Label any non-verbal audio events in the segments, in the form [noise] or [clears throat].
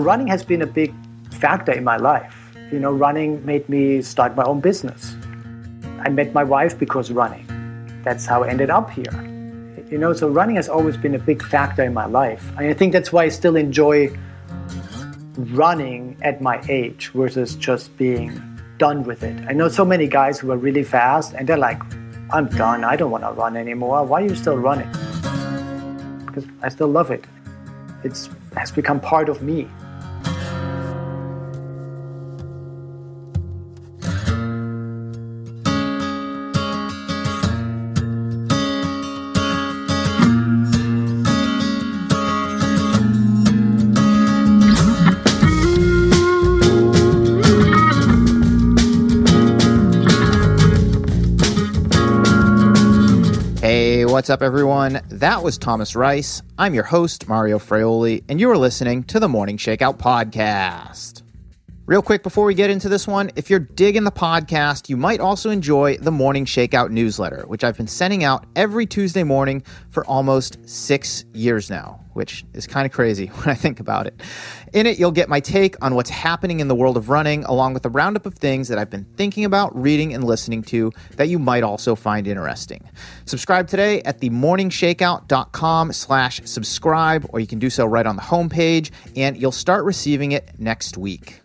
Running has been a big factor in my life. You know, running made me start my own business. I met my wife because running. That's how I ended up here. You know, so running has always been a big factor in my life. And I think that's why I still enjoy running at my age versus just being done with it. I know so many guys who are really fast and they're like, I'm done. I don't want to run anymore. Why are you still running? Because I still love it. It has become part of me. What's up, everyone? That was Thomas Reiss. I'm your host, Mario Fraioli, and you are listening to the Morning Shakeout Podcast. Real quick before we get into this one, if you're digging the podcast, you might also enjoy the Morning Shakeout newsletter, which I've been sending out every Tuesday morning for almost six years now, which is kind of crazy [laughs] when I think about it. In it, you'll get my take on what's happening in the world of running, along with a roundup of things that I've been thinking about, reading, and listening to that you might also find interesting. Subscribe today at themorningshakeout.com slash subscribe, or you can do so right on the homepage, and you'll start receiving it next week.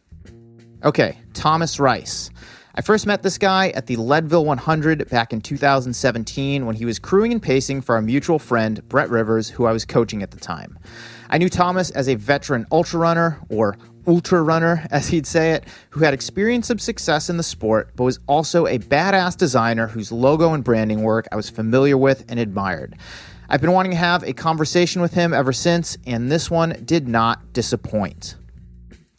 Okay, Thomas Reiss. I first met this guy at the Leadville 100 back in 2017 when he was crewing and pacing for our mutual friend, Brett Rivers, who I was coaching at the time. I knew Thomas as a veteran ultra runner, or ultra runner, [laughs] as he'd say it, who had experience of success in the sport, but was also a badass designer whose logo and branding work I was familiar with and admired. I've been wanting to have a conversation with him ever since, and this one did not disappoint.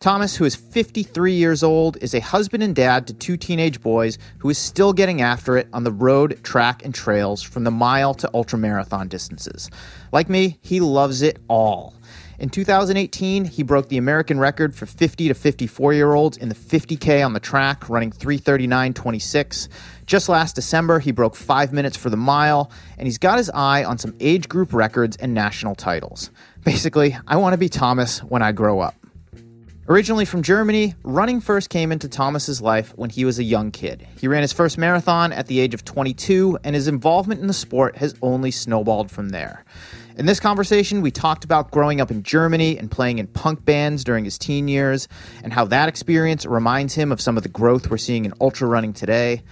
Thomas, who is 53 years old, is a husband and dad to two teenage boys who is still getting after it on the road, track, and trails from the mile to ultramarathon distances. Like me, he loves it all. In 2018, he broke the American record for 50 to 54 year olds in the 50K on the track, running 339.26. Just last December, he broke five minutes for the mile, and he's got his eye on some age group records and national titles. Basically, I want to be Thomas when I grow up. Originally from Germany, running first came into Thomas's life when he was a young kid. He ran his first marathon at the age of 22, and his involvement in the sport has only snowballed from there. In this conversation, we talked about growing up in Germany and playing in punk bands during his teen years, and how that experience reminds him of some of the growth we're seeing in ultra running today.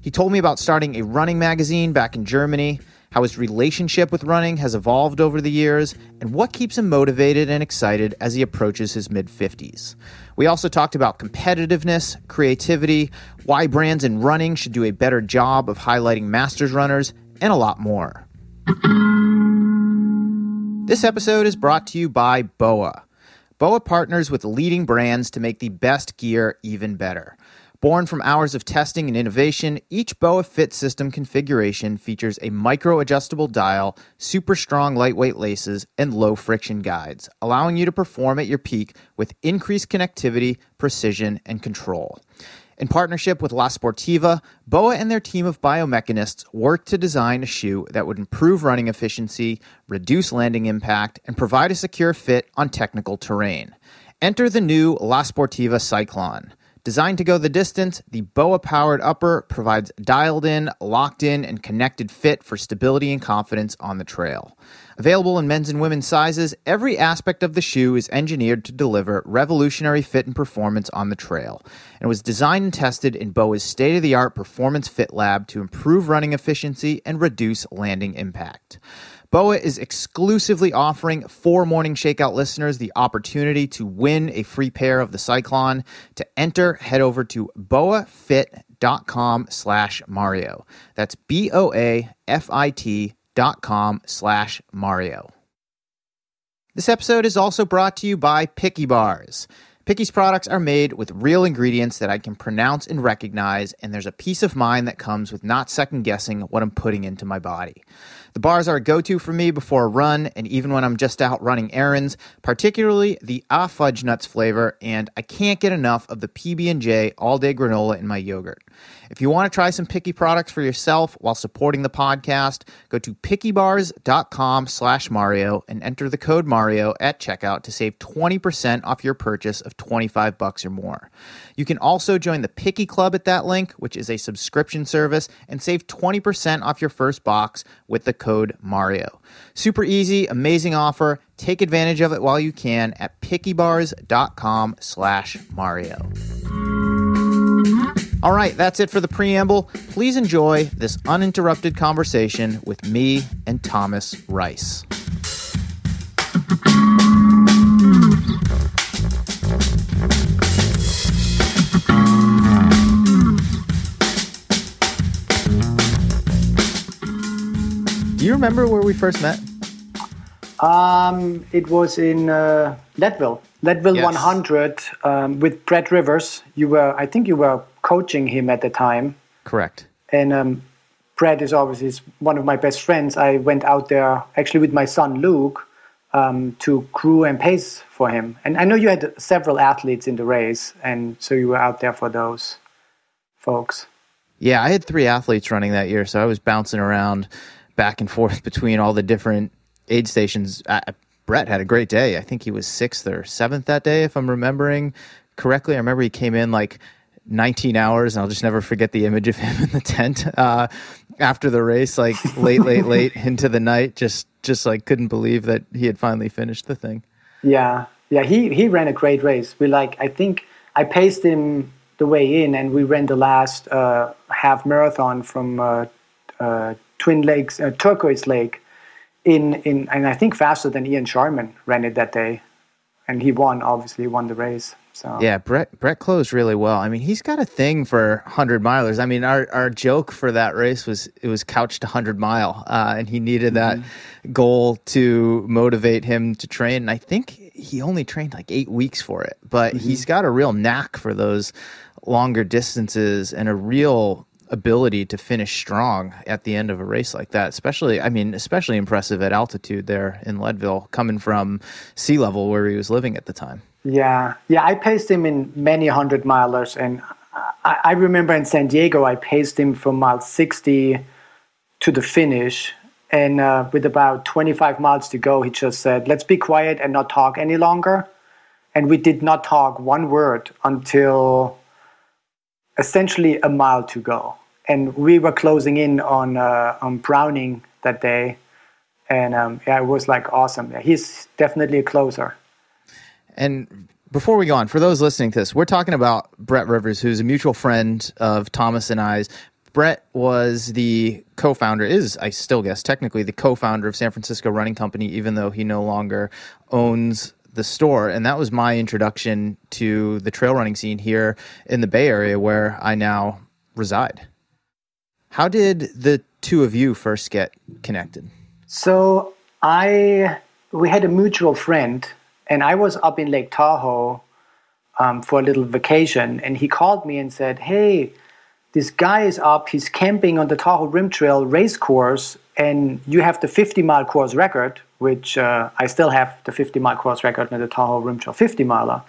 He told me about starting a running magazine back in Germany how his relationship with running has evolved over the years, and what keeps him motivated and excited as he approaches his mid 50s. We also talked about competitiveness, creativity, why brands in running should do a better job of highlighting masters runners, and a lot more. This episode is brought to you by BOA. BOA partners with leading brands to make the best gear even better. Born from hours of testing and innovation, each BOA Fit system configuration features a micro adjustable dial, super strong lightweight laces, and low friction guides, allowing you to perform at your peak with increased connectivity, precision, and control. In partnership with La Sportiva, BOA and their team of biomechanists worked to design a shoe that would improve running efficiency, reduce landing impact, and provide a secure fit on technical terrain. Enter the new La Sportiva Cyclon. Designed to go the distance, the BOA powered upper provides dialed in, locked in, and connected fit for stability and confidence on the trail. Available in men's and women's sizes, every aspect of the shoe is engineered to deliver revolutionary fit and performance on the trail, and was designed and tested in BOA's state of the art performance fit lab to improve running efficiency and reduce landing impact. BOA is exclusively offering for Morning Shakeout listeners the opportunity to win a free pair of the Cyclon. To enter, head over to boafit.com slash Mario. That's B-O-A-F-I-T dot com slash Mario. This episode is also brought to you by Picky Bars. Picky's products are made with real ingredients that I can pronounce and recognize, and there's a peace of mind that comes with not second guessing what I'm putting into my body. The bars are a go to for me before a run and even when I'm just out running errands, particularly the Ah Fudge Nuts flavor, and I can't get enough of the PB&J all day granola in my yogurt. If you want to try some Picky products for yourself while supporting the podcast, go to pickybars.com slash Mario and enter the code Mario at checkout to save 20% off your purchase of 25 bucks or more. You can also join the Picky Club at that link, which is a subscription service, and save 20% off your first box with the code Mario. Super easy, amazing offer. Take advantage of it while you can at pickybars.com slash Mario. All right, that's it for the preamble. Please enjoy this uninterrupted conversation with me and Thomas Reiss. Do you remember where we first met? Um, it was in uh, Leadville, Leadville Yes. 100 um, with Brett Rivers. You were, I think, you were coaching him at the time, Correct. and um, Brett is obviously one of my best friends. I went out there actually with my son Luke um, to crew and pace for him, and I know you had several athletes in the race, and so you were out there for those folks. Yeah, I had three athletes running that year, so I was bouncing around back and forth [laughs] between all the different aid stations. Uh, Brett had a great day. I think he was sixth or seventh that day, if I'm remembering correctly. I remember he came in like 19 hours, and I'll just never forget the image of him [laughs] in the tent uh, after the race, like late, late, late [laughs] into the night. Just, just like couldn't believe that he had finally finished the thing. Yeah, yeah, he he ran a great race. We like, I think I paced him the way in, and we ran the last uh, half marathon from uh, uh, Twin Lakes, uh, Turquoise Lake, in in, and I think faster than Ian Sharman ran it that day, and he won. Obviously, won the race. So Yeah, Brett Brett closed really well. I mean, he's got a thing for hundred milers. I mean, our our joke for that race was it was couched hundred mile, uh, and he needed that goal to motivate him to train. And I think he only trained like eight weeks for it, but he's got a real knack for those longer distances and a real ability to finish strong at the end of a race like that especially i mean especially impressive at altitude there in leadville coming from sea level where he was living at the time Yeah, yeah. I paced him in many hundred milers, and I, I remember in San Diego, I paced him from mile sixty to the finish, and uh, with about twenty-five miles to go, he just said, "Let's be quiet and not talk any longer." And we did not talk one word until essentially a mile to go, and we were closing in on uh, on Browning that day, and um, yeah, it was like awesome. Yeah, he's definitely a closer. And before we go on, for those listening to this, we're talking about Brett Rivers, who's a mutual friend of Thomas and I's. Brett was the co-founder, is I still guess technically the co-founder of San Francisco Running Company, even though he no longer owns the store. And that was my introduction to the trail running scene here in the Bay Area, where I now reside. How did the two of you first get connected? So I we had a mutual friend, and I was up in Lake Tahoe um, for a little vacation, and he called me and said, "Hey, this guy is up. He's camping on the Tahoe Rim Trail race course, and you have the 50 mile course record, which uh, I still have the 50 mile course record on the Tahoe Rim Trail 50 miler.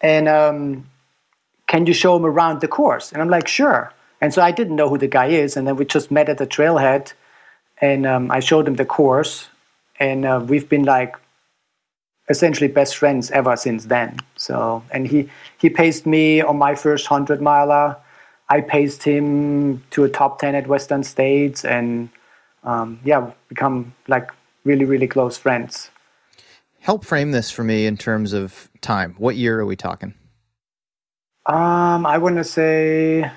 And um, can you show him around the course?" And I'm like, "Sure." And so I didn't know who the guy is, and then we just met at the trailhead and um, I showed him the course, and uh, we've been like essentially best friends ever since then. So, and he he paced me on my first hundred miler. I paced him to a top ten at Western States, and um, yeah, become like really really close friends. Help frame this for me in terms of time. What year are we talking? Um, I want to say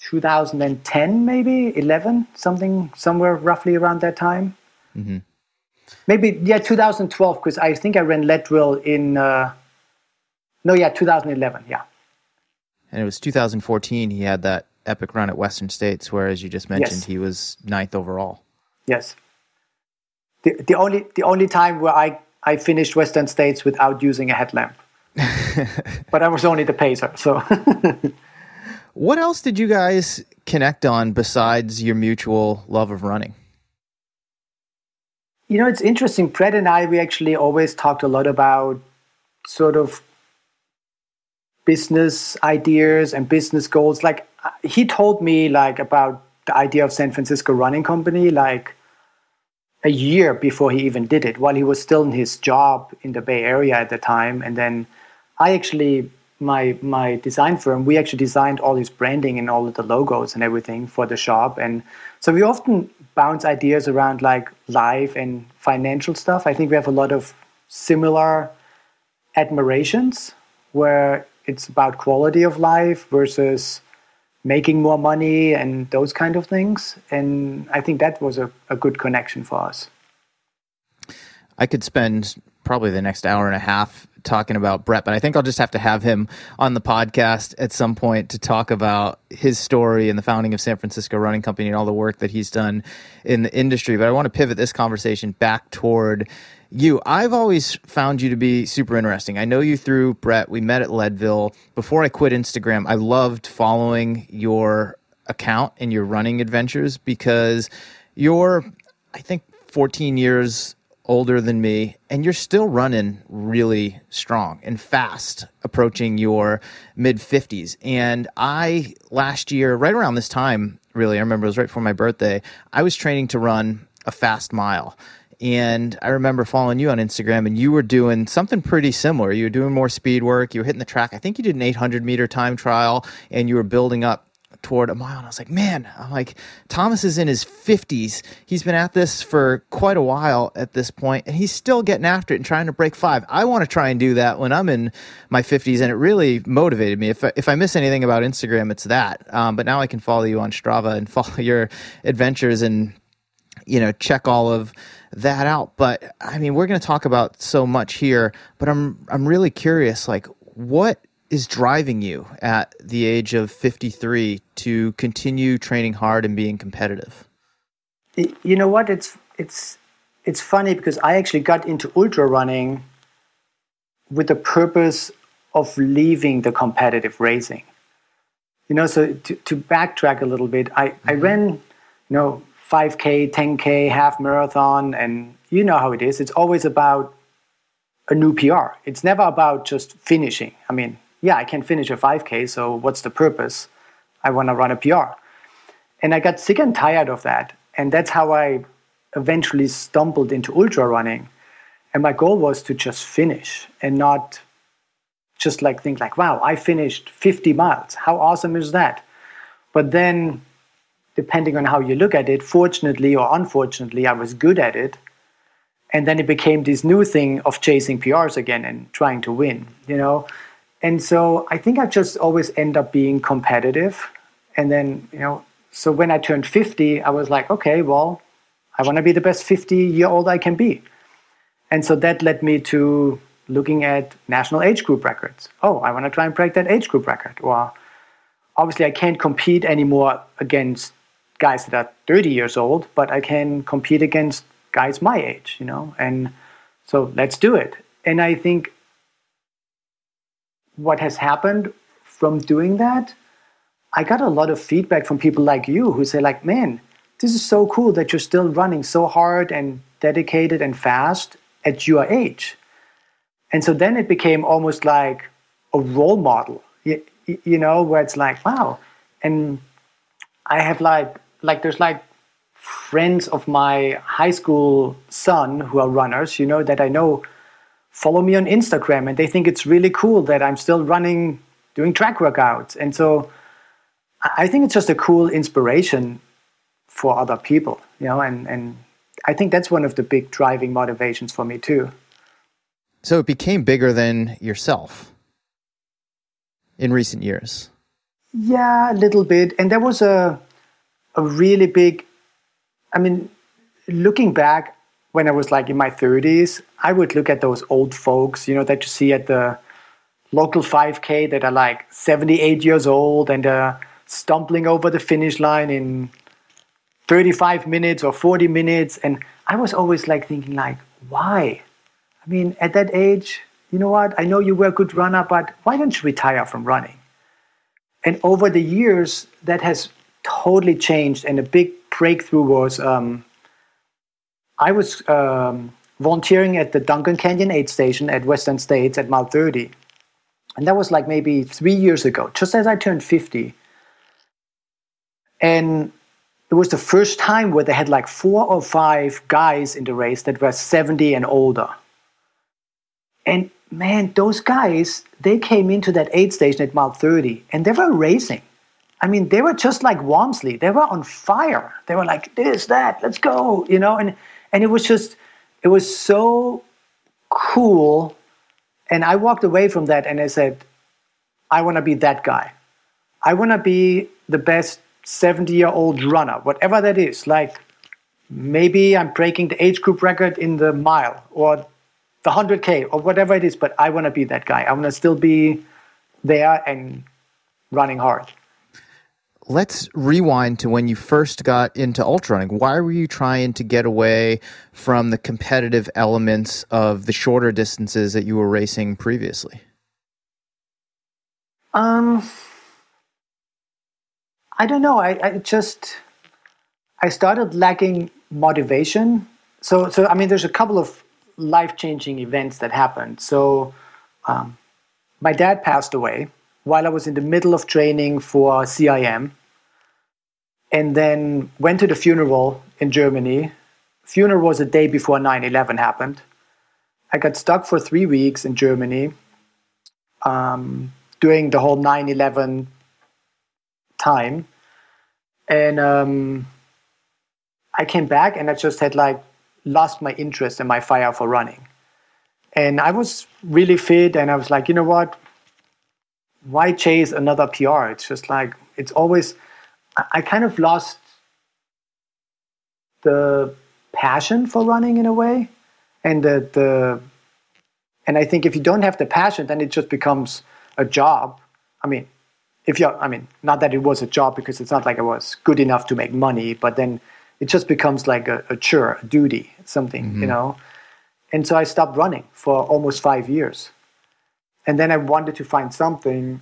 2010, maybe 11, something somewhere roughly around that time. Mm-hmm. Maybe yeah, 2012 because I think I ran Leadville in uh, no, yeah, 2011, yeah. And it was 2014. He had that epic run at Western States, where, as you just mentioned, Yes. he was ninth overall. Yes. The, the only the only time where I, I finished Western States without using a headlamp. [laughs] but I was only the pacer. So, [laughs] what else did you guys connect on besides your mutual love of running? You know, it's interesting. Brett and I, we actually always talked a lot about sort of business ideas and business goals. Like uh, he told me like about the idea of San Francisco Running Company like a year before he even did it, while he was still in his job in the Bay Area at the time. And then I actually my my design firm, we actually designed all his branding and all of the logos and everything for the shop. And so we often bounce ideas around like life and financial stuff. I think we have a lot of similar admirations where it's about quality of life versus making more money and those kind of things. And I think that was a, a good connection for us. I could spend probably the next hour and a half talking about Brett, but I think I'll just have to have him on the podcast at some point to talk about his story and the founding of San Francisco Running Company and all the work that he's done in the industry. But I want to pivot this conversation back toward you. I've always found you to be super interesting. I know you through Brett. We met at Leadville. Before I quit Instagram, I loved following your account and your running adventures because you're, I think, 14 years older than me and you're still running really strong and fast approaching your mid 50s and i last year right around this time really i remember it was right before my birthday i was training to run a fast mile and I remember following you on Instagram, and you were doing something pretty similar. You were doing more speed work. You were hitting the track. I think you did an 800 meter time trial, and you were building up toward a mile. And I was like, man, I'm like, Thomas is in his 50s. He's been at this for quite a while at this point, and he's still getting after it and trying to break five. I want to try and do that when I'm in my 50s, and it really motivated me. If I, if I miss anything about Instagram, it's that. Um, but now I can follow you on Strava and [laughs] follow your adventures and you know check all of that out. But I mean, we're going to talk about so much here, but I'm I'm really curious, like what is driving you at the age of 53 to continue training hard and being competitive? You know what? It's it's it's funny because I actually got into ultra running with the purpose of leaving the competitive racing. You know, so to, to backtrack a little bit, I, mm-hmm. I ran, you know, 5K, 10K, half marathon, and you know how it is. It's always about a new PR. It's never about just finishing. I mean, yeah, I can finish a 5K, so what's the purpose? I want to run a PR. And I got sick and tired of that. And that's how I eventually stumbled into ultra running. And my goal was to just finish and not just like think like, wow, I finished 50 miles. How awesome is that? But then depending on how you look at it, fortunately or unfortunately, I was good at it. And then it became this new thing of chasing PRs again and trying to win, you know? And so I think I just always end up being competitive. And then, you know, so when I turned 50, I was like, okay, well, I want to be the best 50 year old I can be. And so that led me to looking at national age group records. Oh, I want to try and break that age group record. Well, obviously, I can't compete anymore against guys that are 30 years old, but I can compete against guys my age, you know, and so let's do it. And I think what has happened from doing that, I got a lot of feedback from people like you who say, like, man, this is so cool that you're still running so hard and dedicated and fast at your age. And so then it became almost like a role model, you, you know, where it's like, wow. And I have like like there's like friends of my high school son who are runners, you know, that I know follow me on Instagram and they think it's really cool that I'm still running, doing track workouts. And so I think it's just a cool inspiration for other people, you know, and, and I think that's one of the big driving motivations for me too. So it became bigger than yourself in recent years. Yeah, a little bit. And there was a a really big i mean looking back when i was like in my 30s i would look at those old folks you know that you see at the local 5k that are like 78 years old and uh, stumbling over the finish line in 35 minutes or 40 minutes and i was always like thinking like why i mean at that age you know what? I know you were a good runner, but why don't you retire from running? And over the years, that has totally changed. And a big breakthrough was um, I was um, volunteering at the Duncan Canyon Aid Station at Western States at Mile 30. And that was like maybe three years ago, just as I turned 50. And it was the first time where they had like four or five guys in the race that were 70 and older. And man, those guys, they came into that aid station at mile 30 and they were racing. I mean, they were just like Walmsley. They were on fire. They were like, this, that, let's go, you know? And, and it was just, it was so cool. And I walked away from that and I said, I want to be that guy. I want to be the best 70 year old runner, whatever that is. Like maybe I'm breaking the age group record in the mile or the 100K or whatever it is, but I want to be that guy. I want to still be there and running hard. Let's rewind to when you first got into ultra running. Why were you trying to get away from the competitive elements of the shorter distances that you were racing previously? Um, I don't know. I, I just I started lacking motivation. So so I mean, there's a couple of life changing events that happened. So um, my dad passed away while I was in the middle of training for CIM, and then went to the funeral in Germany. Funeral was a day before 9/11 happened. I got stuck for three weeks in Germany. Um, doing the whole 9/11 time. And um, I came back and I just had like lost my interest and my fire for running. And I was really fit and I was like, you know what? Why chase another PR? It's just like, it's always, I kind of lost the passion for running in a way. And the, the, and I think if you don't have the passion, then it just becomes a job. I mean, if you're, I mean, not that it was a job because it's not like I was good enough to make money, but then it just becomes like a, a chore, a duty, something, mm-hmm. you know. And so I stopped running for almost five years. And then I wanted to find something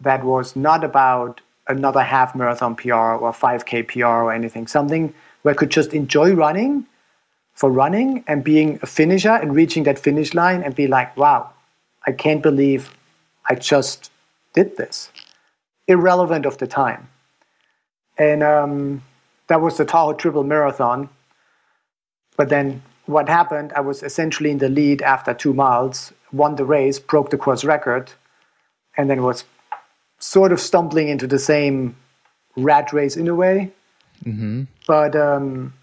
that was not about another half marathon PR or 5K PR or anything, something where I could just enjoy running for running and being a finisher and reaching that finish line and be like, wow, I can't believe I just did this irrelevant of the time. And um, that was the Tahoe Triple Marathon. But then what happened, I was essentially in the lead after two miles, won the race, broke the course record, and then was sort of stumbling into the same rat race in a way. Mm-hmm. But um,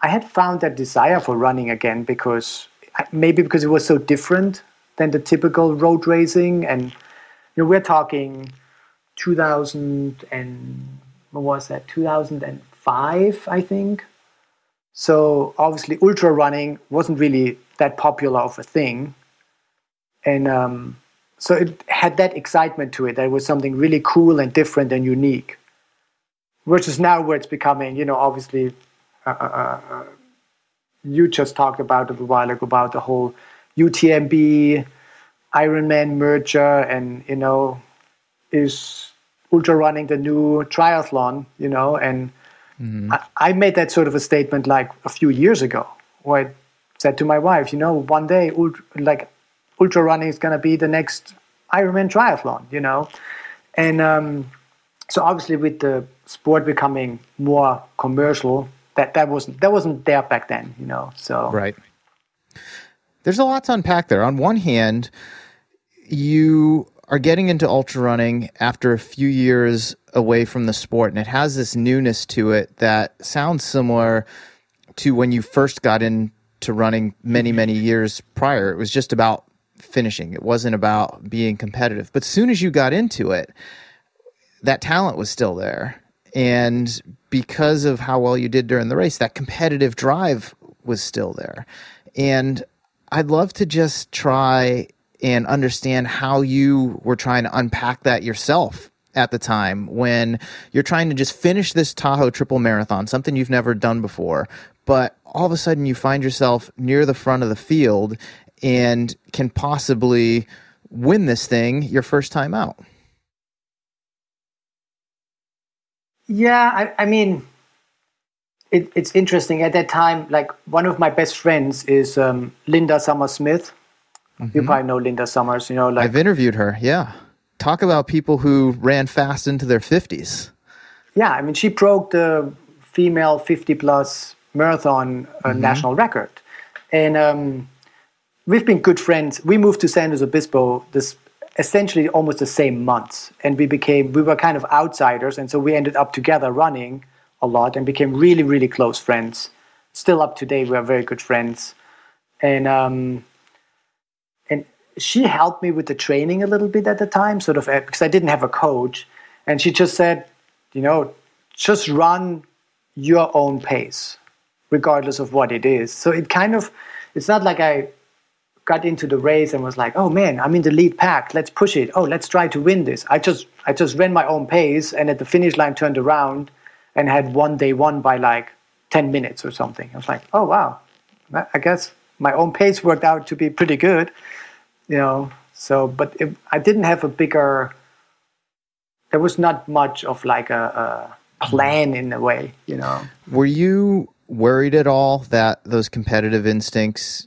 I had found that desire for running again because maybe because it was so different than the typical road racing. And you know, we're talking 2000 and what was that 2005 i think so obviously ultra running wasn't really that popular of a thing and um, so it had that excitement to it that it was something really cool and different and unique versus now where it's becoming you know obviously uh, uh, uh, uh you just talked about it a while ago about the whole utmb ironman merger and you know is ultra running the new triathlon, you know, and mm-hmm. I, I, made that sort of a statement like a few years ago, where I said to my wife, you know, one day, ultra, like ultra running is going to be the next Ironman triathlon, you know, and um, so obviously with the sport becoming more commercial, that that wasn't that wasn't there back then, you know. So right. There's a lot to unpack there. On one hand, you are getting into ultra running after a few years away from the sport, and it has this newness to it that sounds similar to when you first got into running many, many years prior. It was just about finishing, it wasn't about being competitive. But soon as you got into it, that talent was still there. And because of how well you did during the race, that competitive drive was still there. And I'd love to just try and understand how you were trying to unpack that yourself at the time when you're trying to just finish this Tahoe triple marathon, something you've never done before, but all of a sudden you find yourself near the front of the field and can possibly win this thing your first time out. Yeah, I, I mean, it, it's interesting. At that time, like one of my best friends is um, Linda Somers Smith. Mm-hmm. You probably know Linda Somers. You know, like I've interviewed her. Yeah, talk about people who ran fast into their fifties. Yeah, I mean, she broke the female fifty plus marathon uh, mm-hmm. national record, and um, we've been good friends. We moved to San Luis Obispo this essentially almost the same months, and we became we were kind of outsiders, and so we ended up together running a lot and became really really close friends. Still up to date, we are very good friends, and um, and she helped me with the training a little bit at the time, sort of uh, because I didn't have a coach, and she just said, you know, just run your own pace, regardless of what it is. So it kind of it's not like I got into the race and was like, oh man, I'm in the lead pack. Let's push it. Oh, let's try to win this. I just I just ran my own pace and at the finish line turned around and had one day one by like 10 minutes or something. I was like, oh wow, I guess my own pace worked out to be pretty good, you know. So, but if, I didn't have a bigger. There was not much of like a, a plan in a way, you know. Were you worried at all that those competitive instincts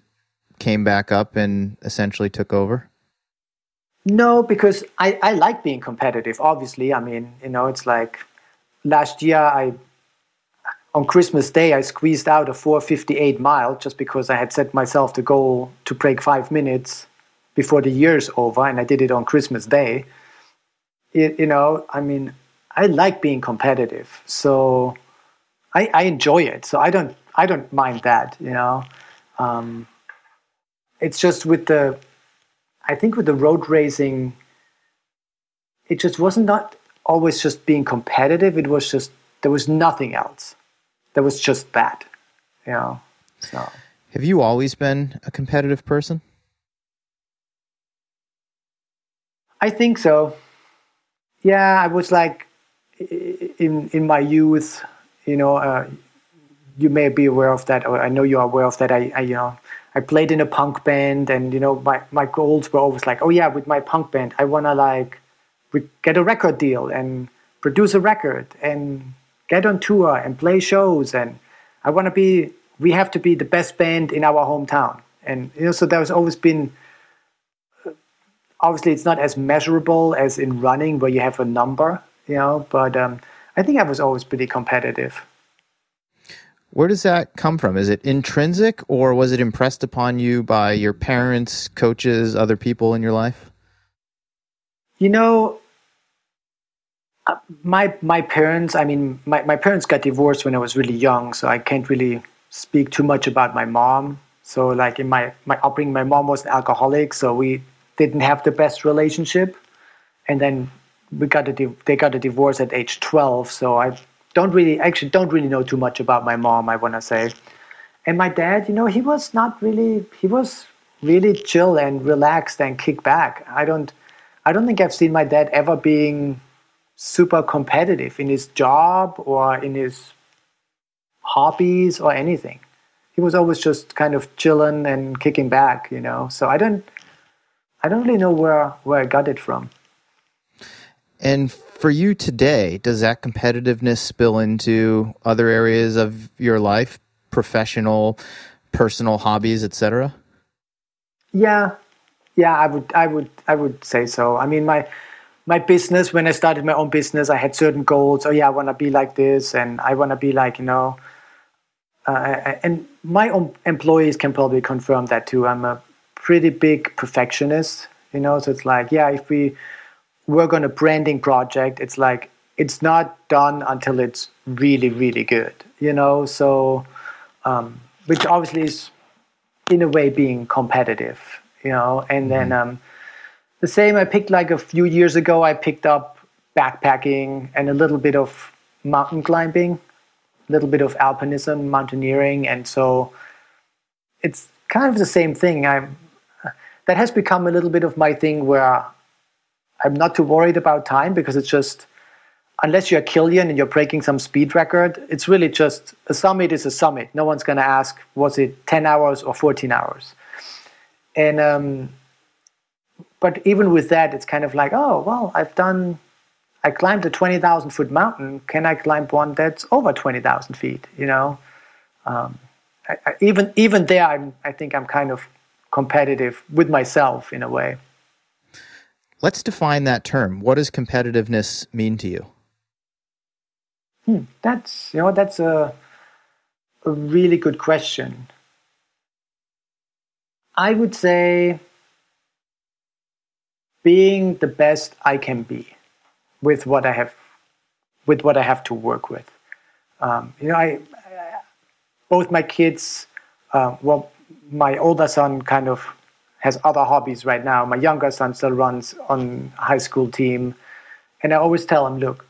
came back up and essentially took over? No, because I, I like being competitive, obviously. I mean, you know, it's like last year I on Christmas Day I squeezed out a 458 mile just because I had set myself the goal to break five minutes before the year's over, and I did it on Christmas Day. It, you know, I mean, I like being competitive, so I, I enjoy it. So I don't I don't mind that. You know, um, it's just with the I think with the road racing, it just wasn't not always just being competitive. It was just there was nothing else. There was just that, you know. So, have you always been a competitive person? I think so. Yeah, I was like in in my youth, you know. Uh, you may be aware of that, or I know you are aware of that. I, I you know, I played in a punk band, and you know, my my goals were always like, oh yeah, with my punk band, I wanna like get a record deal and produce a record and get on tour and play shows, and I wanna be. We have to be the best band in our hometown, and you know, so there's always been. Obviously, it's not as measurable as in running, where you have a number, you know. But um, I think I was always pretty competitive. Where does that come from? Is it intrinsic or was it impressed upon you by your parents, coaches, other people in your life? You know, uh, my my parents, I mean, my, my parents got divorced when I was really young, so I can't really speak too much about my mom. So, like in my, my upbringing, my mom was an alcoholic, so we didn't have the best relationship. And then we got a they got a divorce at age 12, so I don't really actually don't really know too much about my mom i want to say. And my dad you know he was not really he was really chill and relaxed and kick back. I don't i don't think i've seen my dad ever being super competitive in his job or in his hobbies or anything. He was always just kind of chilling and kicking back you know. So i don't i don't really know where where i got it from and for you today, does that competitiveness spill into other areas of your life, professional, personal hobbies, etc.? Yeah, yeah, I would, I would, I would say so. I mean, my my business when I started my own business, I had certain goals. Oh yeah, I want to be like this, and I want to be like you know. Uh, and my own employees can probably confirm that too. I'm a pretty big perfectionist, you know. So it's like, yeah, if we work on a branding project, it's like it's not done until it's really, really good, you know. So, um, which obviously is in a way being competitive, you know. And then mm-hmm. um, the same, I picked like a few years ago, I picked up backpacking and a little bit of mountain climbing, a little bit of alpinism, mountaineering, and so it's kind of the same thing. I'm that has become a little bit of my thing where I'm not too worried about time because it's just unless you're a Kilian and you're breaking some speed record, it's really just a summit is a summit. No one's going to ask was it 10 hours or 14 hours. and um, but even with that, it's kind of like, oh well, I've done, I climbed a twenty thousand foot mountain. Can I climb one that's over twenty thousand feet? You know, um, I, I, even even there, I'm, I think I'm kind of competitive with myself in a way. Let's define that term. What does competitiveness mean to you? Hmm, that's you know that's a a really good question. I would say being the best I can be with what I have with what I have to work with. Um, you know, I, I, both my kids. Uh, well, my older son kind of has other hobbies right now. My younger son still runs on high school team, and I always tell him, look,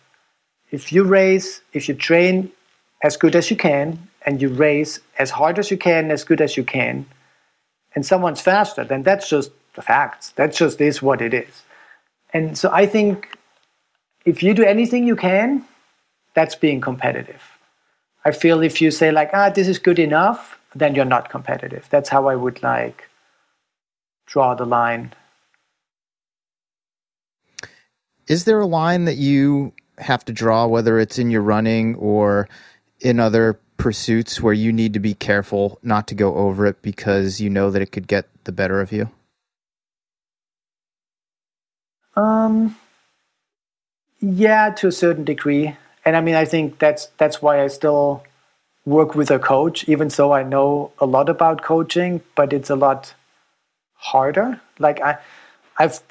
if you race, if you train as good as you can, and you race as hard as you can, as good as you can, and someone's faster, then that's just the facts. That just is what it is. And so I think if you do anything you can, that's being competitive. I feel if you say like, ah, this is good enough, then you're not competitive. That's how I would like draw the line. Is there a line that you have to draw, whether it's in your running or in other pursuits, where you need to be careful not to go over it because you know that it could get the better of you? Um, yeah, to a certain degree, and I mean, I think that's that's why I still work with a coach, even though I know a lot about coaching, but it's a lot harder. Like I, I've,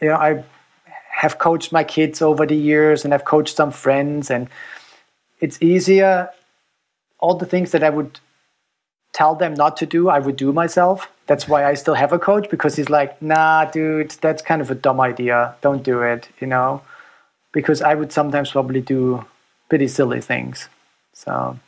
you know, I have coached my kids over the years, and I've coached some friends, and it's easier. All the things that I would tell them not to do, I would do myself. That's why I still have a coach because he's like, nah, dude, that's kind of a dumb idea. Don't do it, you know? Because I would sometimes probably do pretty silly things. So.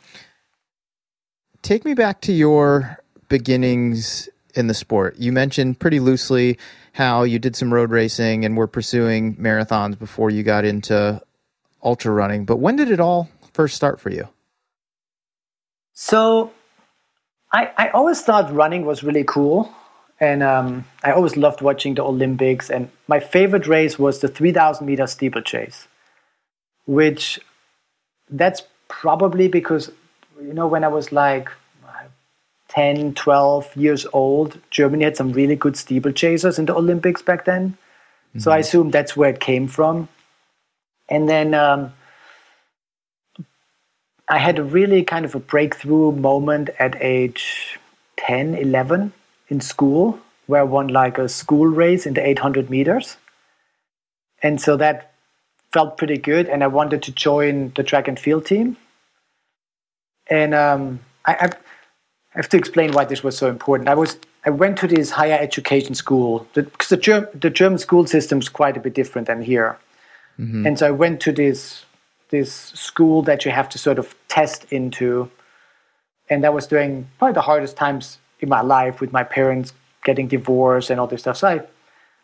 Take me back to your beginnings in the sport. You mentioned pretty loosely how you did some road racing and were pursuing marathons before you got into ultra running. But when did it all first start for you? So I, I always thought running was really cool. And um, I always loved watching the Olympics. And my favorite race was the 3,000 meter steeplechase, which that's probably because, you know, when I was like 10, 12 years old, Germany had some really good steeplechasers in the Olympics back then. Mm-hmm. So I mm-hmm. assume that's where it came from. And then um, I had a really kind of a breakthrough moment at age 10, 11 in school where I won like a school race in the 800 meters. And so that felt pretty good. And I wanted to join the track and field team. And um, I, I, have to explain why this was so important. I was I went to this higher education school because the, the, German, the German school system is quite a bit different than here. Mm-hmm. And so I went to this this school that you have to sort of test into. And I was doing probably the hardest times in my life with my parents getting divorced and all this stuff. So I,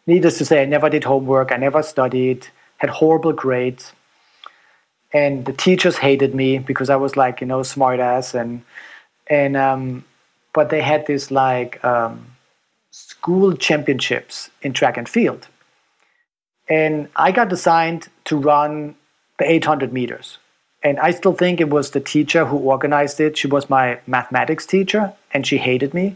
needless to say, I never did homework, I never studied, had horrible grades. And the teachers hated me because I was like, you know, smart ass and and um, but they had this like um, school championships in track and field. And I got assigned to run the 800 meters. And I still think it was the teacher who organized it. She was my mathematics teacher and she hated me.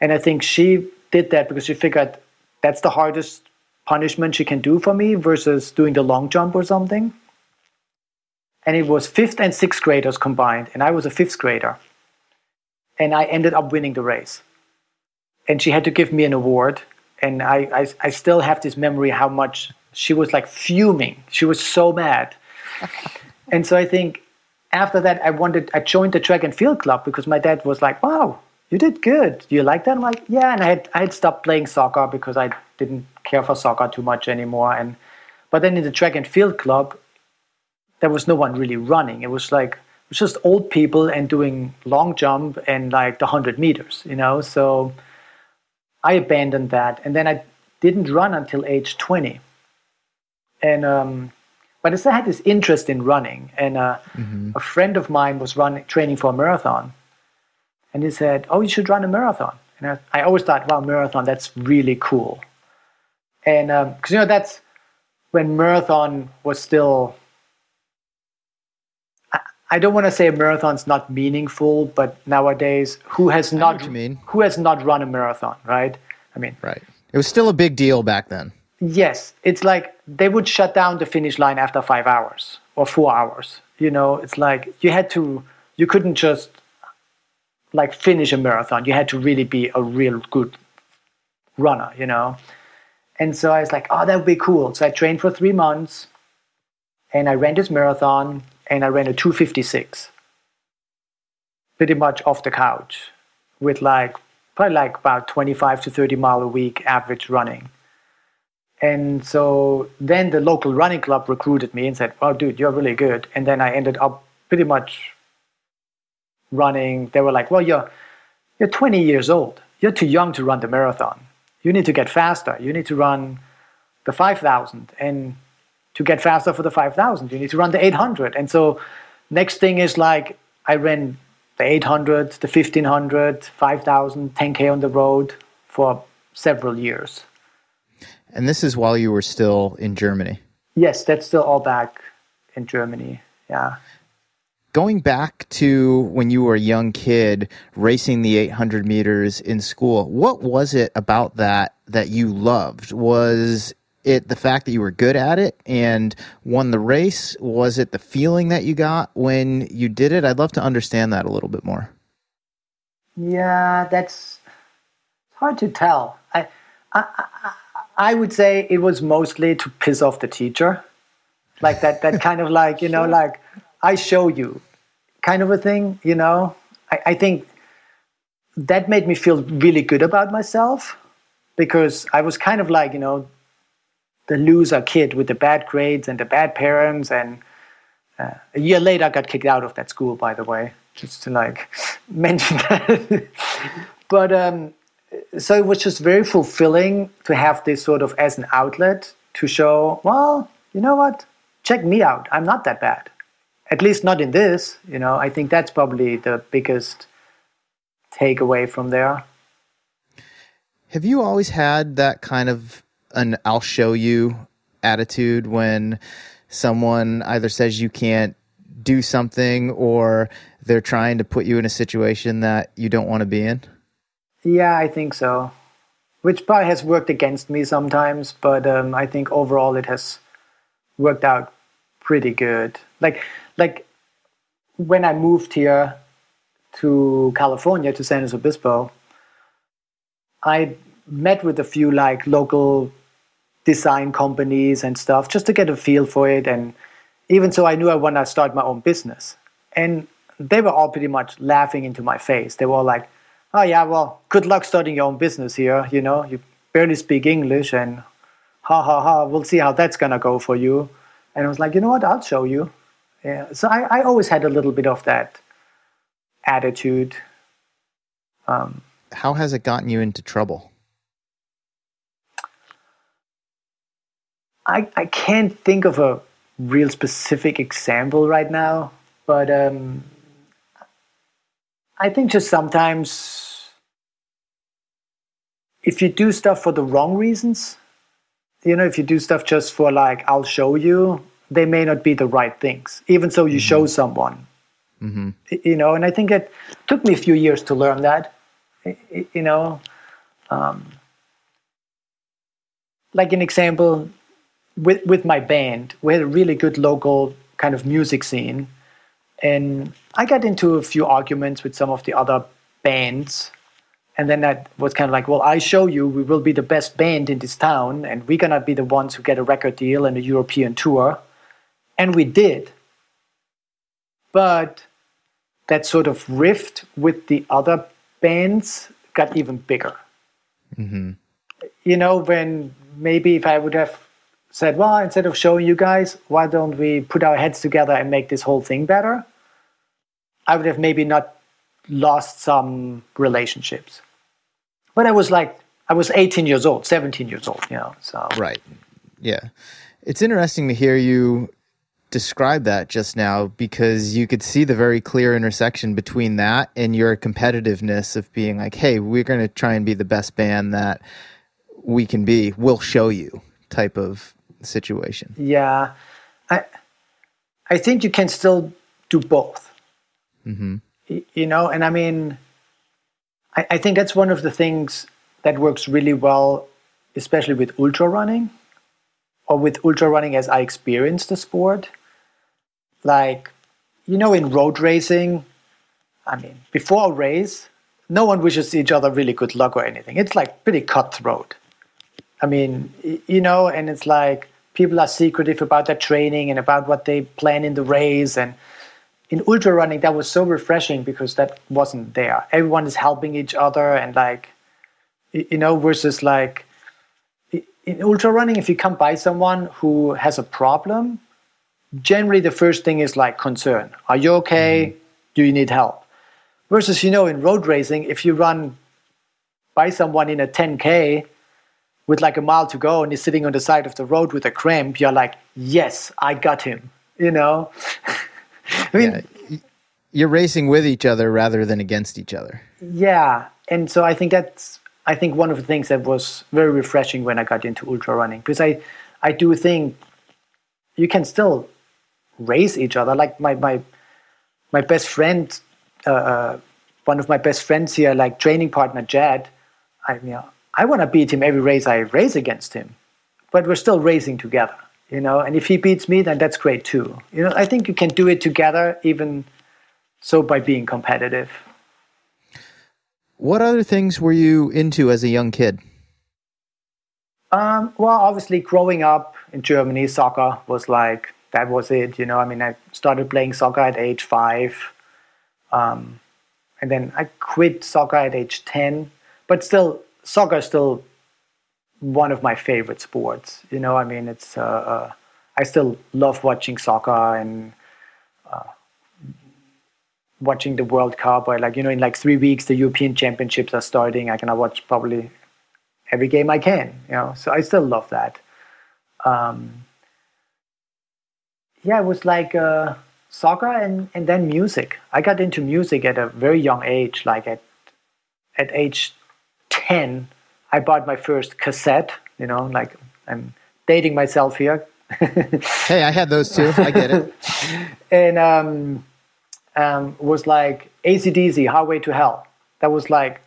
And I think she did that because she figured that's the hardest punishment she can do for me versus doing the long jump or something. And it was fifth and sixth graders combined, and I was a fifth grader. And I ended up winning the race. And she had to give me an award. And I, I, I still have this memory how much she was like fuming. She was so mad and so I think after that, I wanted, I joined the track and field club because my dad was like, wow, you did good. Do you like that? I'm like, yeah. And I had, I had stopped playing soccer because I didn't care for soccer too much anymore. And, but then in the track and field club, there was no one really running. It was like, was just old people and doing long jump and like the 100 meters, you know? So I abandoned that. And then I didn't run until age 20. And, um, but I still had this interest in running. And uh, mm-hmm. a friend of mine was running, training for a marathon. And he said, Oh, you should run a marathon. And I, I always thought, wow, marathon, that's really cool. And because, um, you know, that's when marathon was still I don't want to say a marathon's not meaningful, but nowadays, who has not who has not run a marathon, right? I mean, right. It was still a big deal back then. Yes, it's like they would shut down the finish line after five hours or four hours. You know, it's like you had to, you couldn't just like finish a marathon. You had to really be a real good runner. You know, and so I was like, oh, that would be cool. So I trained for three months, and I ran this marathon and I ran a 256 pretty much off the couch with like probably like about 25 to 30 mile a week average running. And so then the local running club recruited me and said, "Well, dude, you're really good." And then I ended up pretty much running. They were like, "Well, you're you're 20 years old. You're too young to run the marathon. You need to get faster. You need to run the 5,000." And to get faster for the 5000 you need to run the 800 and so next thing is like i ran the 800 the 1500 5000 10k on the road for several years. And this is while you were still in germany? Yes that's still all back in germany yeah. Going back to when you were a young kid racing the 800 meters in school what was it about that that you loved? Was it the fact that you were good at it and won the race? Was it the feeling that you got when you did it? I'd love to understand that a little bit more. Yeah, that's it's hard to tell. I, I, I, I would say it was mostly to piss off the teacher, like that. That kind of like you know, [laughs] like I show you, kind of a thing. You know, I, I think that made me feel really good about myself because I was kind of like you know the loser kid with the bad grades and the bad parents. And uh, a year later, I got kicked out of that school, by the way, just to like [laughs] mention that. [laughs] but um, so it was just very fulfilling to have this sort of as an outlet to show, well, you know what? Check me out. I'm not that bad. At least not in this. You know, I think that's probably the biggest takeaway from there. Have you always had that kind of an I'll show you attitude when someone either says you can't do something or they're trying to put you in a situation that you don't want to be in? Yeah, I think so. Which probably has worked against me sometimes, but um, I think overall it has worked out pretty good. Like, like when I moved here to California to San Luis Obispo, I met with a few like local design companies and stuff just to get a feel for it. And even so, I knew I wanted to start my own business. And they were all pretty much laughing into my face. They were all like, oh, yeah, well, good luck starting your own business here. You know, you barely speak English and ha ha ha, we'll see how that's going to go for you. And I was like, you know what, I'll show you. Yeah. So I, I always had a little bit of that attitude. Um, how has it gotten you into trouble? I, I can't think of a real specific example right now, but um, I think just sometimes if you do stuff for the wrong reasons, you know, if you do stuff just for like, I'll show you, they may not be the right things, even so you mm-hmm. show someone. Mm-hmm. You know, and I think it took me a few years to learn that. You know, um, like an example, with with my band, we had a really good local kind of music scene, and I got into a few arguments with some of the other bands, and then that was kind of like, well, I show you, we will be the best band in this town, and we're gonna be the ones who get a record deal and a European tour, and we did, but that sort of rift with the other bands got even bigger. Mm-hmm. You know, when maybe if I would have said, well, instead of showing you guys, why don't we put our heads together and make this whole thing better? I would have maybe not lost some relationships. But I was like, I was 18 years old, 17 years old, you know, so. Right. Yeah. It's interesting to hear you describe that just now because you could see the very clear intersection between that and your competitiveness of being like, hey, we're going to try and be the best band that we can be. We'll show you type of situation. Yeah. I, I think you can still do both. Mm-hmm. You know, and I mean, I, I think that's one of the things that works really well, especially with ultra running or with ultra running as I experienced the sport. Like, you know, in road racing, I mean, before a race, no one wishes each other really good luck or anything. It's like pretty cutthroat. I mean, you know, and it's like people are secretive about their training and about what they plan in the race. And in ultra running, that was so refreshing because that wasn't there. Everyone is helping each other and like, you know, versus like in ultra running, if you come by someone who has a problem, generally the first thing is like concern. Are you okay? Mm-hmm. Do you need help? Versus, you know, in road racing, if you run by someone in a 10K with like a mile to go and he's sitting on the side of the road with a cramp, you're like, yes, I got him, you know? [laughs] I mean, yeah. you're racing with each other rather than against each other. Yeah. And so I think that's I think one of the things that was very refreshing when I got into ultra running because I I do think you can still race each other. Like my my my best friend, uh, uh one of my best friends here, like training partner Jed. I you know I want to beat him every race I race against him, but we're still racing together. You know, and if he beats me, then that's great too. You know, I think you can do it together, even so by being competitive. What other things were you into as a young kid? Um, well, obviously, growing up in Germany, soccer was like that was it. You know, I mean, I started playing soccer at age five, um, and then I quit soccer at age ten. But still, soccer is still one of my favorite sports. You know, I mean, it's uh, uh, I still love watching soccer and uh, watching the World Cup or like you know in like three weeks the European Championships are starting. I can watch probably every game I can. You know, so I still love that. Um, yeah, it was like uh, soccer and and then music. I got into music at a very young age. Like at at age ten, I bought my first cassette. You know, like I'm dating myself here. [laughs] hey, I had those too. I get it. [laughs] and um, um, was like ACDC, Highway to Hell. That was like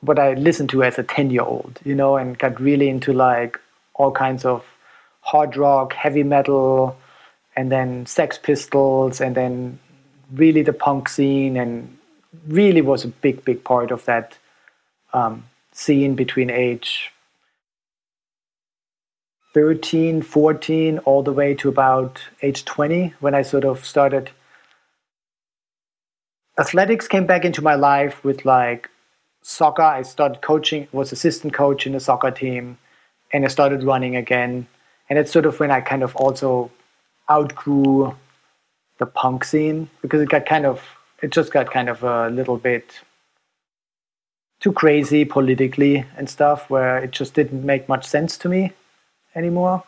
what I listened to as a 10 year old, you know, and got really into like all kinds of hard rock, heavy metal, and then Sex Pistols, and then really the punk scene, and really was a big, big part of that um, scene between age 13, 14, all the way to about age 20 when I sort of started athletics came back into my life with like soccer. I started coaching, was assistant coach in the soccer team, and I started running again. And it's sort of when I kind of also outgrew the punk scene because it got kind of, it just got kind of a little bit too crazy politically and stuff where it just didn't make much sense to me anymore.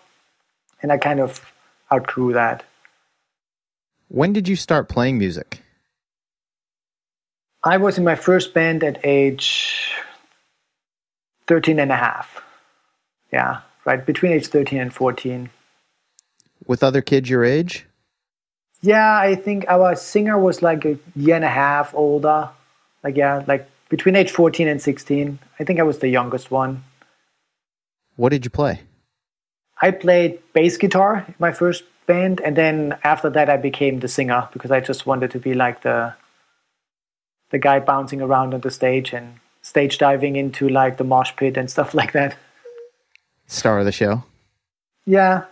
And I kind of outgrew that. When did you start playing music? I was in my first band at age 13 and a half. Yeah, right, between age 13 and 14. With other kids your age? Yeah, I think our singer was like a year and a half older. Like, yeah, like between age 14 and 16. I think I was the youngest one. What did you play? I played bass guitar in my first band, and then after that, I became the singer because I just wanted to be like the the guy bouncing around on the stage and stage diving into like the mosh pit and stuff like that. Star of the show. Yeah.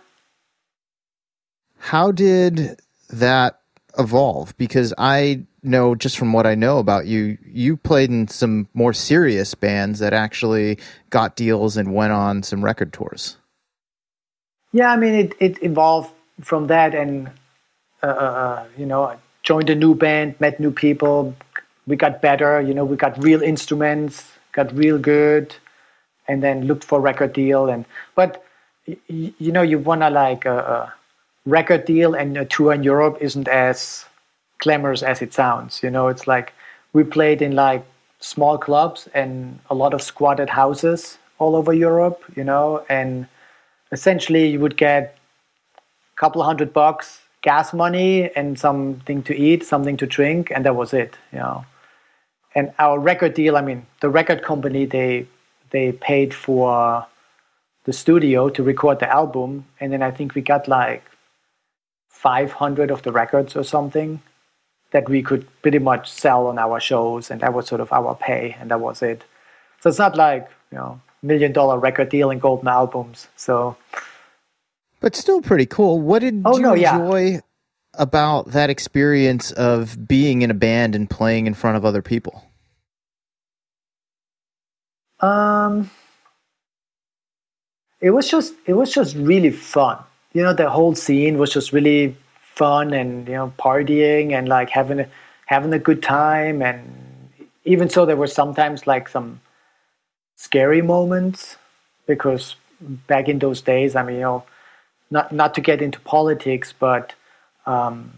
How did that evolve? Because I know just from what I know about you, you played in some more serious bands that actually got deals and went on some record tours. Yeah, I mean, it, it evolved from that and, uh, uh, uh you know, joined a new band, met new people, we got better. You know, we got real instruments, got real good, and then looked for record deal. And but you know, you wanna like a, uh, record deal and a tour in Europe isn't as glamorous as it sounds. You know, it's like we played in like small clubs and a lot of squatted houses all over Europe, you know, and essentially you would get a couple hundred bucks gas money and something to eat, something to drink, and that was it, you know. And our record deal, I mean, the record company they they paid for the studio to record the album, and then I think we got like 500 of the records or something that we could pretty much sell on our shows, and that was sort of our pay, and that was it. So it's not like you know million dollar record deal and golden albums. So, but still pretty cool. What did oh, you no, enjoy yeah. about that experience of being in a band and playing in front of other people? Um, it was just it was just really fun. You know, the whole scene was just really fun and you know partying and like having a, having a good time and even so there were sometimes like some scary moments because back in those days, I mean, you know, not not to get into politics, but um,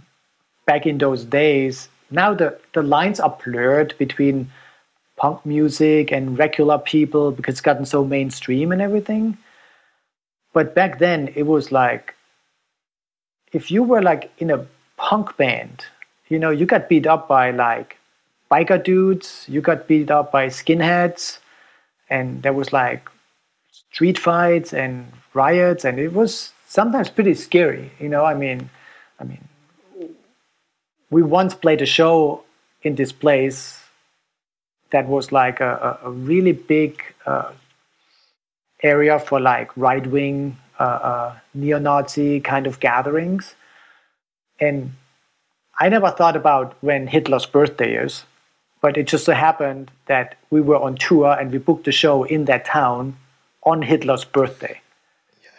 back in those days, now the the lines are blurred between punk music and regular people because it's gotten so mainstream and everything. But back then, it was like if you were like in a punk band, you know, you got beat up by like biker dudes, you got beat up by skinheads, and there was like street fights and riots, and it was sometimes pretty scary. You know, I mean, I mean, we once played a show in this place that was like a, a really big uh, area for like right wing uh, uh, neo Nazi kind of gatherings, and I never thought about when Hitler's birthday is but it just so happened that we were on tour and we booked a show in that town on Hitler's birthday.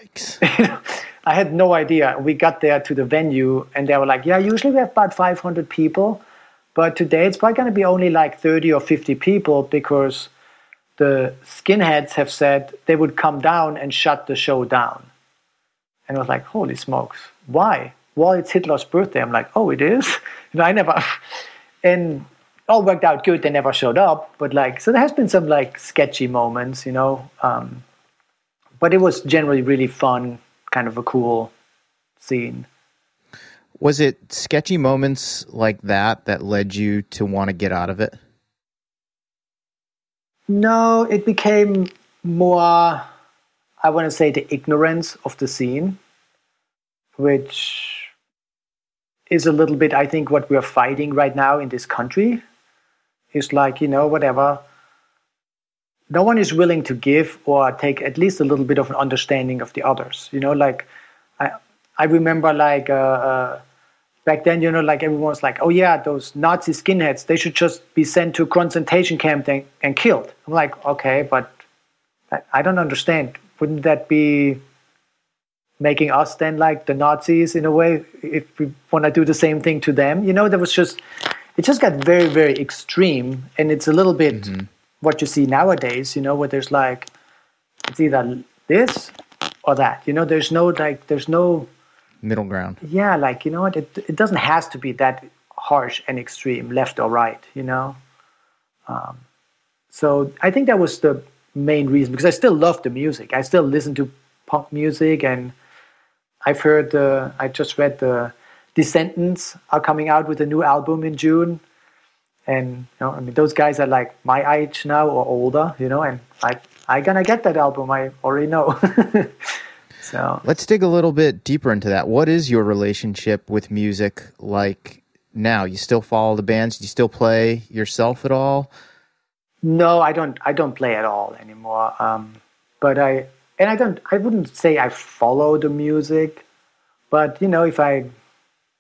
Yikes. [laughs] I had no idea. We got there to the venue and they were like, yeah, usually we have about 500 people, but today it's probably going to be only like 30 or 50 people because the skinheads have said they would come down and shut the show down. And I was like, holy smokes, why? Well, it's Hitler's birthday. I'm like, oh, it is? [laughs] Know, I never. [laughs] And all worked out good. They never showed up, but like, so there has been some like sketchy moments, you know. Um, but it was generally really fun, kind of a cool scene. Was it sketchy moments like that that led you to want to get out of it? No, it became more, I want to say, the ignorance of the scene, which is a little bit, I think, what we're fighting right now in this country. It's like, you know, whatever. No one is willing to give or take at least a little bit of an understanding of the others. You know, like I, I remember like uh, uh, back then, you know, like everyone was like, oh yeah, those Nazi skinheads, they should just be sent to a concentration camp and, and killed. I'm like, okay, but I don't understand. Wouldn't that be making us then like the Nazis in a way if we want to do the same thing to them? You know, there was just it just got very very extreme and it's a little bit mm-hmm. what you see nowadays you know where there's like it's either this or that you know there's no like there's no middle ground yeah like you know what it, it doesn't has to be that harsh and extreme left or right you know um, so i think that was the main reason because i still love the music i still listen to punk music and i've heard the i just read the Descendents are coming out with a new album in June. And you know, I mean, those guys are like my age now or older, you know, and I I gonna get that album. I already know. [laughs] so let's dig a little bit deeper into that. What is your relationship with music like now? You still follow the bands? Do you still play yourself at all? No, I don't. I don't play at all anymore. Um, but I and I don't. I wouldn't say I follow the music, but you know, if I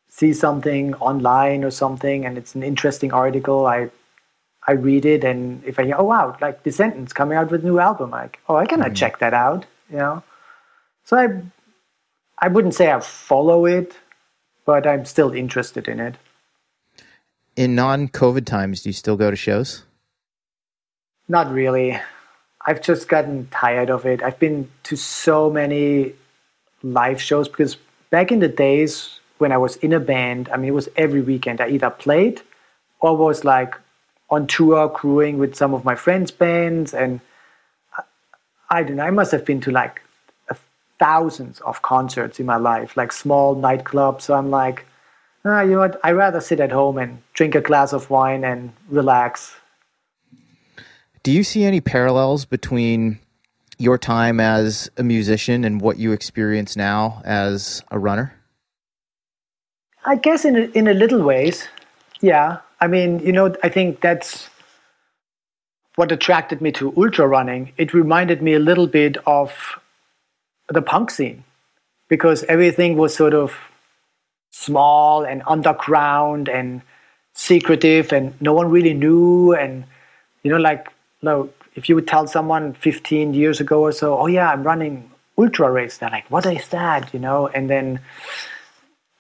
see something online or something and it's an interesting article, I I read it and if I hear, oh wow, like Descendents coming out with a new album, like, oh I can mm-hmm. check that out, you know. So I I wouldn't say I follow it, but I'm still interested in it. In non COVID times, do you still go to shows? Not really. I've just gotten tired of it. I've been to so many live shows because back in the days when I was in a band, I mean, it was every weekend. I either played or was like on tour, crewing with some of my friends' bands. And I, I don't know, I must have been to like thousands of concerts in my life, like small nightclubs. So I'm like, ah, you know what? I'd rather sit at home and drink a glass of wine and relax. Do you see any parallels between your time as a musician and what you experience now as a runner? I guess in a, in a little ways, yeah. I mean, you know, I think that's what attracted me to ultra running. It reminded me a little bit of the punk scene because everything was sort of small and underground and secretive and no one really knew and you know like no if you would tell someone 15 years ago or so, oh yeah, I'm running ultra race, they're like, what is that? You know, and then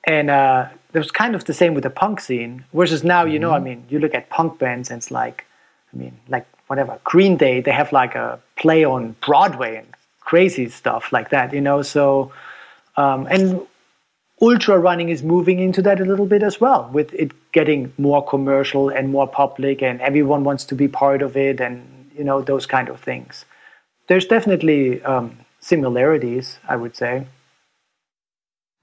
and uh, it was kind of the same with the punk scene. Versus now, you know, I mm-hmm. mean, you look at punk bands and it's like, I mean, like whatever Green Day, they have like a play on Broadway and crazy stuff like that, you know. So um, and ultra running is moving into that a little bit as well, with it getting more commercial and more public, and everyone wants to be part of it and you know those kind of things. There's definitely um, similarities, I would say.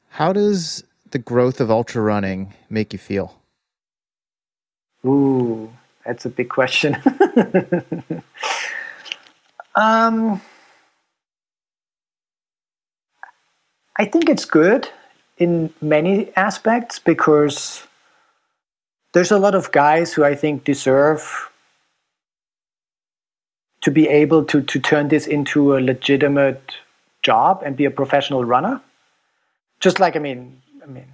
How does the growth of ultra running make you feel? Ooh, that's a big question. [laughs] um, I think it's good in many aspects because there's a lot of guys who I think deserve to be able to, to turn this into a legitimate job and be a professional runner. Just like I mean, I mean,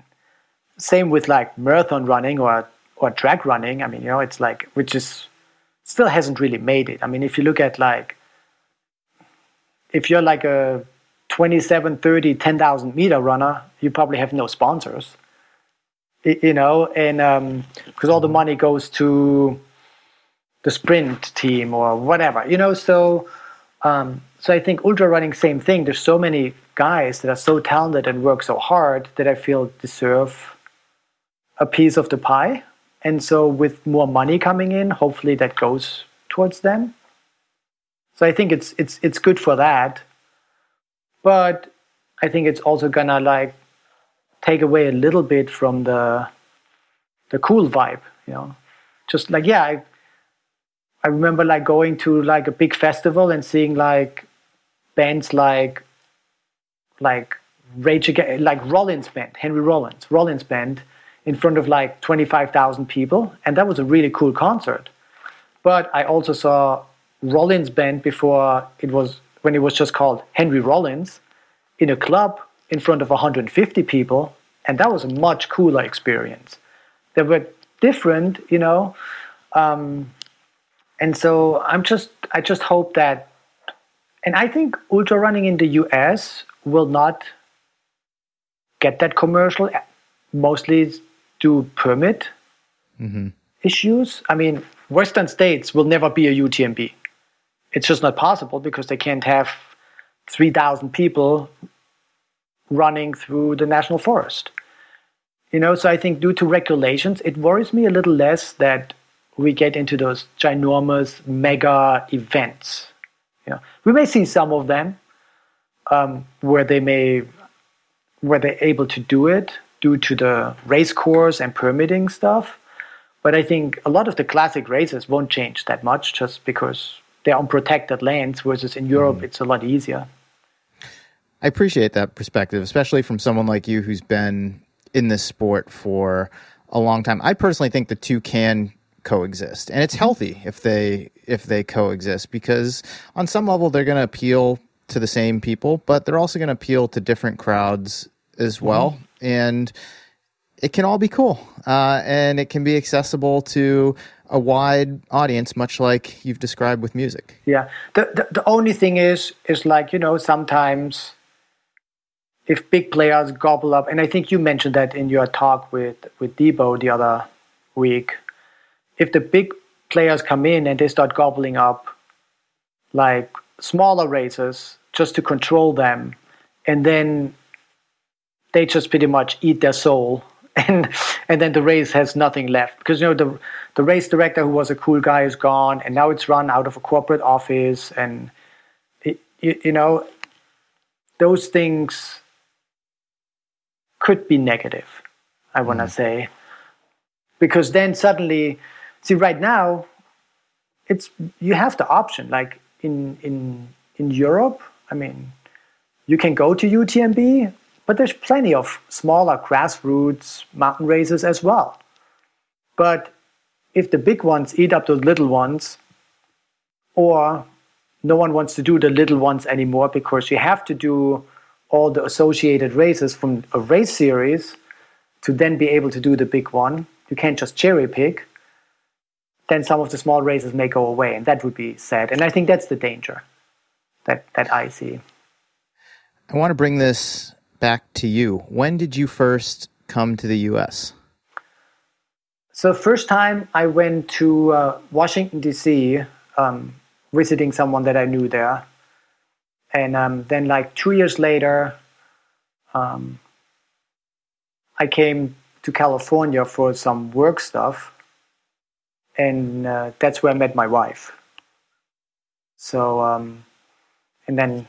same with like marathon running or or track running. I mean, you know, it's like which is still hasn't really made it. I mean, if you look at like if you're like a 27, 30, 10,000 meter runner, you probably have no sponsors. You know, and because um, all the money goes to the sprint team or whatever, you know. So, um, so I think ultra running, same thing. There's so many guys that are so talented and work so hard that I feel deserve a piece of the pie. And so, with more money coming in, hopefully that goes towards them. So I think it's it's it's good for that. But I think it's also gonna like take away a little bit from the the cool vibe, you know. Just like yeah, I, I remember like going to like a big festival and seeing like bands like like Rage Against, like Rollins band, Henry Rollins, Rollins band, in front of like twenty five thousand people, and that was a really cool concert. But I also saw Rollins band before it was when it was just called Henry Rollins in a club in front of 150 people, and that was a much cooler experience. They were different, you know. Um, and so I'm just I just hope that and I think ultra running in the US will not get that commercial mostly due permit mm-hmm. issues. I mean, Western states will never be a UTMB. It's just not possible because they can't have 3,000 people running through the national forest. You know, so I think due to regulations, it worries me a little less that we get into those ginormous mega events. You know, we may see some of them um, where they may where they're able to do it due to the race course and permitting stuff. But I think a lot of the classic races won't change that much just because they're on protected lands, versus in Europe mm. it's a lot easier. I appreciate that perspective, especially from someone like you who's been in this sport for a long time. I personally think the two can coexist and it's healthy if they if they coexist because on some level they're going to appeal to the same people but they're also going to appeal to different crowds as mm-hmm. well mm-hmm. and it can all be cool uh, and it can be accessible to a wide audience much like you've described with music. Yeah. The, the, the only thing is is like you know sometimes if big players gobble up and i think you mentioned that in your talk with with debo the other week if the big players come in and they start gobbling up like smaller races just to control them and then they just pretty much eat their soul and and then the race has nothing left because you know the the race director who was a cool guy is gone and now it's run out of a corporate office and it, you, you know those things could be negative i want to mm. say because then suddenly see right now it's you have the option like in in in europe i mean you can go to utmb but there's plenty of smaller grassroots mountain races as well. But if the big ones eat up the little ones, or no one wants to do the little ones anymore because you have to do all the associated races from a race series to then be able to do the big one. You can't just cherry pick. Then some of the small races may go away, and that would be sad. And I think that's the danger that, that I see. I want to bring this back to you. When did you first come to the U.S.? So first time I went to uh, Washington D.C. Um, visiting someone that I knew there, and um, then like two years later, um, I came to California for some work stuff, and uh, that's where I met my wife. So, um, and then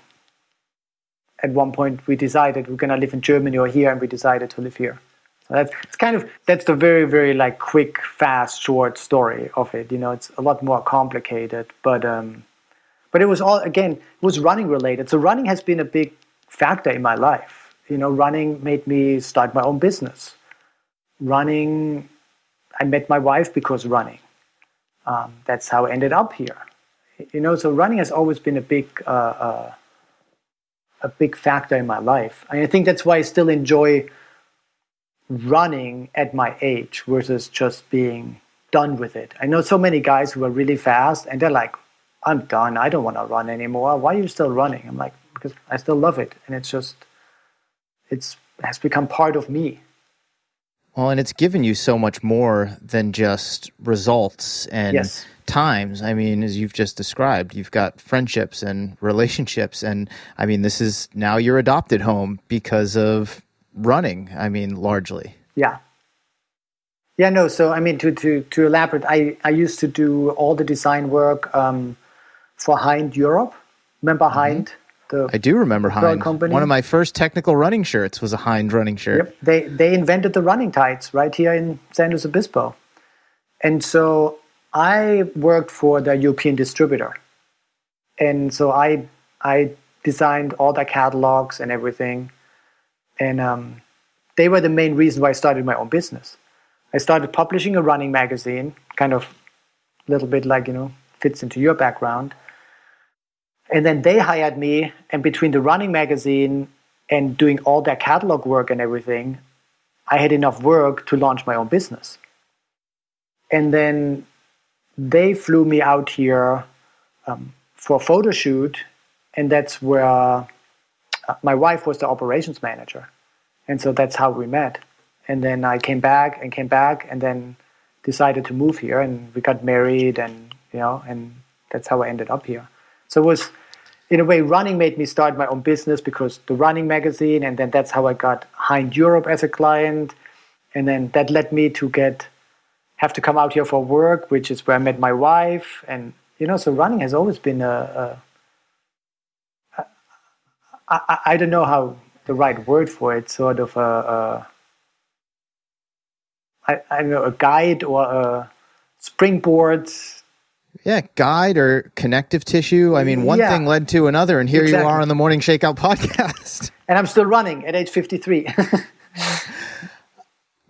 at one point we decided we're going to live in Germany or here, and we decided to live here. So that's it's kind of that's the very very like quick, fast, short story of it. You know, it's a lot more complicated, but um, but it was all again it was running related. So running has been a big factor in my life. You know, running made me start my own business. Running, I met my wife because running. Um, that's how I ended up here. You know, so running has always been a big. Uh, uh, a big factor in my life. And I think that's why I still enjoy running at my age versus just being done with it. I know so many guys who are really fast and they're like, I'm done. I don't want to run anymore. Why are you still running? I'm like, because I still love it. And it's just, it's has become part of me. Well, and it's given you so much more than just results and yes. Times. I mean, as you've just described, you've got friendships and relationships. And I mean, this is now your adopted home because of running, I mean, largely. Yeah. Yeah, no. So, I mean, to, to, to elaborate, I, I used to do all the design work um, for Hind Europe. Remember mm-hmm. Hind? The I do remember Hind. Company. One of my first technical running shirts was a Hind running shirt. Yep. They they invented the running tights right here in San Luis Obispo, and so I worked for the European distributor, and so I I designed all the catalogs and everything, and um, they were the main reason why I started my own business. I started publishing a running magazine, kind of a little bit like you know fits into your background and then they hired me, and between the running magazine and doing all their catalog work and everything, I had enough work to launch my own business. And then they flew me out here um, for a photo shoot, and that's where uh, my wife was the operations manager. And so that's how we met. And then I came back and came back, and then decided to move here, and we got married, and you know, and that's how I ended up here. So it was in a way, running made me start my own business because the running magazine, and then that's how I got Hind Europe as a client, and then that led me to get have to come out here for work, which is where I met my wife, and you know, so running has always been a, a, a I, I don't know how the right word for it, sort of a, a I, I don't know, a guide or a springboard yeah, guide or connective tissue. I mean, one yeah. thing led to another, and here exactly. you are on the Morning Shakeout [laughs] podcast. And I'm still running at age 53. [laughs]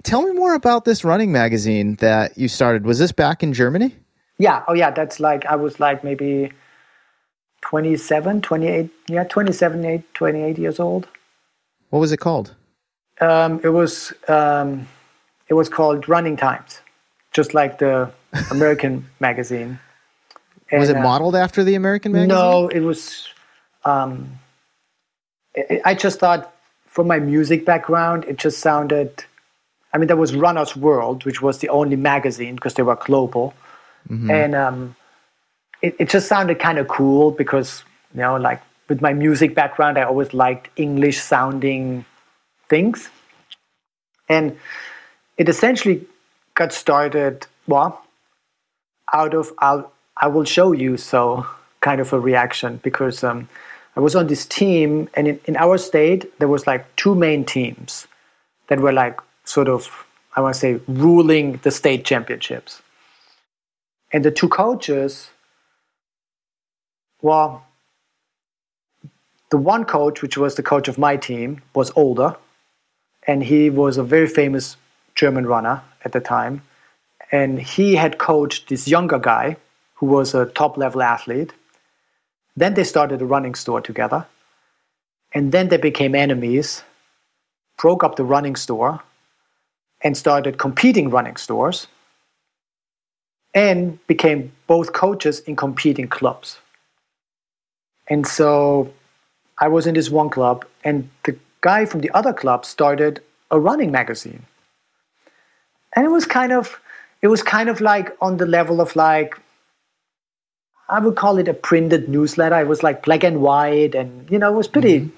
Tell me more about this running magazine that you started. Was this back in Germany? Yeah. Oh, yeah. That's like, I was like maybe 27, 28. Yeah, 27, 8, 28 years old. What was it called? Um, it was um, it was called Running Times, just like the American [laughs] magazine. And, was it uh, modeled after the American magazine? No, it was. Um, it, I just thought, from my music background, it just sounded. I mean, there was Runner's World, which was the only magazine because they were global, mm-hmm. and um, it, it just sounded kind of cool because you know, like with my music background, I always liked English sounding things. And it essentially got started, well, out of, I'll, I will show you, so kind of a reaction because um, I was on this team, and in, in our state, there was like two main teams that were like sort of, I want to say, ruling the state championships. And the two coaches, well, the one coach, which was the coach of my team, was older, and he was a very famous German runner at the time. And he had coached this younger guy who was a top level athlete. Then they started a running store together. And then they became enemies, broke up the running store, and started competing running stores, and became both coaches in competing clubs. And so I was in this one club, and the guy from the other club started a running magazine. And it was kind of, it was kind of like on the level of like, I would call it a printed newsletter. It was like black and white, and you know, it was pretty, mm-hmm.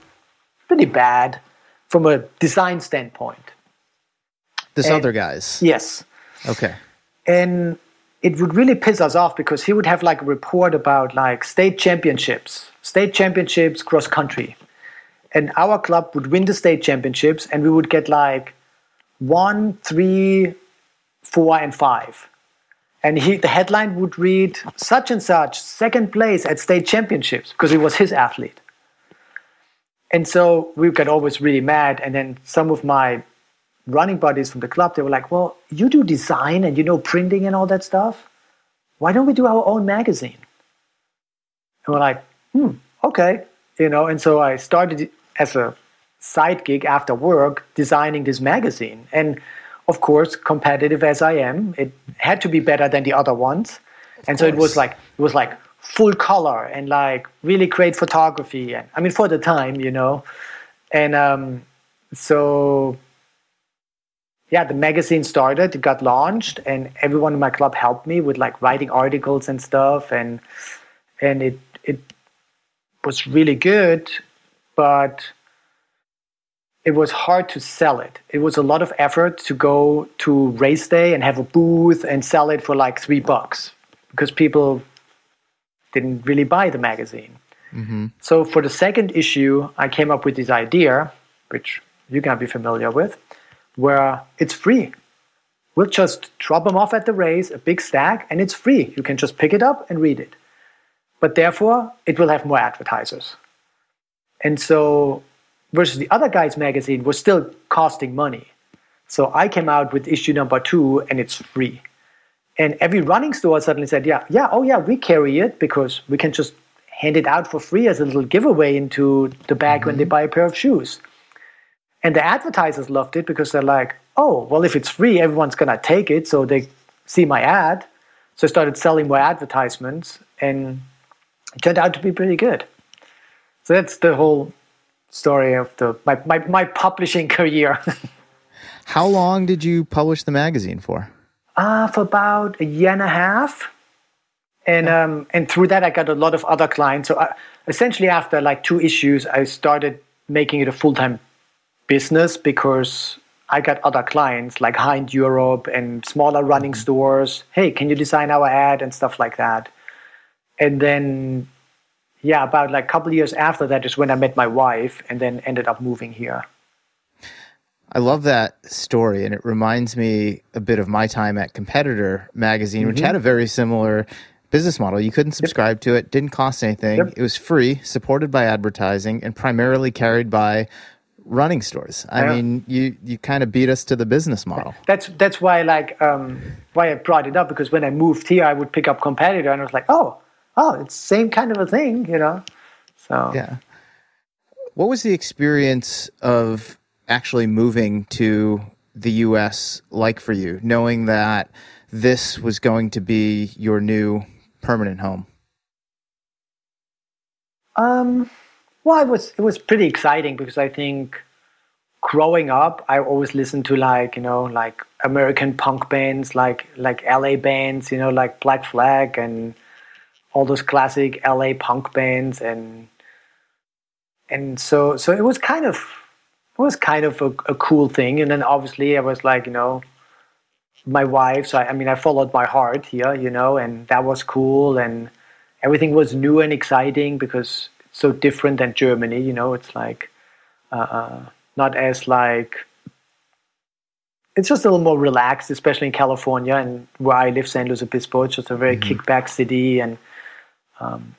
pretty bad from a design standpoint. This and, other guy's. Yes. Okay. And it would really piss us off because he would have like a report about like state championships, state championships cross country. And our club would win the state championships and we would get like one, three, four, and five. And he, the headline would read such and such, second place at state championships, because it was his athlete. And so we got always really mad. And then some of my running buddies from the club, they were like, well, you do design and you know printing and all that stuff. Why don't we do our own magazine? And we're like, hmm, okay. You know, and so I started as a side gig after work designing this magazine. And of course, competitive as I am, it had to be better than the other ones. Of and course. so it was like it was like full color and like really great photography and I mean for the time, you know. And um, so yeah, the magazine started, it got launched, and everyone in my club helped me with like writing articles and stuff, and and it it was really good, but it was hard to sell it. It was a lot of effort to go to race day and have a booth and sell it for like three bucks because people didn't really buy the magazine. Mm-hmm. So for the second issue, I came up with this idea, which you can be familiar with, where it's free. We'll just drop them off at the race, a big stack, and it's free. You can just pick it up and read it. But therefore, it will have more advertisers. And so, versus the other guy's magazine was still costing money. So I came out with issue number two, and it's free. And every running store suddenly said, "Yeah, yeah, oh yeah, we carry it because we can just hand it out for free as a little giveaway into the bag mm-hmm. when they mm-hmm. buy a pair of shoes." And the advertisers loved it because they're like, oh, well, if it's free, everyone's going to take it. So they see my ad. So I started selling more advertisements and it turned out to be pretty good. So that's the whole story of the my, my, my publishing [laughs] career. How long did you publish the magazine for? Uh, for about a year and a half. And, um, and through that, I got a lot of other clients. So I, uh, essentially, after like two issues, I started making it a full time business because I got other clients like high Hind Europe and smaller running mm-hmm. stores. Hey, can you design our ad and stuff like that? And then, yeah, about like a couple years after that is when I met my wife and then ended up moving here. I love that story, and it reminds me a bit of my time at Competitor magazine, mm-hmm. which had a very similar business model. You couldn't subscribe yep. to it, didn't cost anything. Yep. It was free, supported by advertising, and primarily carried by running stores. I yeah. mean, you you kind of beat us to the business model. That's that's why like um, why I brought it up because when I moved here, I would pick up competitor and I was like, oh, oh, it's same kind of a thing, you know. So yeah. What was the experience of actually moving to the U.S. like for you, knowing that this was going to be your new permanent home? Um well, it was it was pretty exciting because I think growing up, I always listened to like you know like American punk bands, like like LA bands, you know like Black Flag and all those classic LA punk bands, and and so so it was kind of it was kind of a, a cool thing. And then obviously I was like, you know, my wife. So I, I, mean, I followed my heart here, you know, and that was cool. And everything was new and exciting because so different than Germany, you know. It's like uh, uh not as like it's just a little more relaxed, especially in California and where I live, San Luis Obispo. It's just a very mm-hmm. kickback city, and um,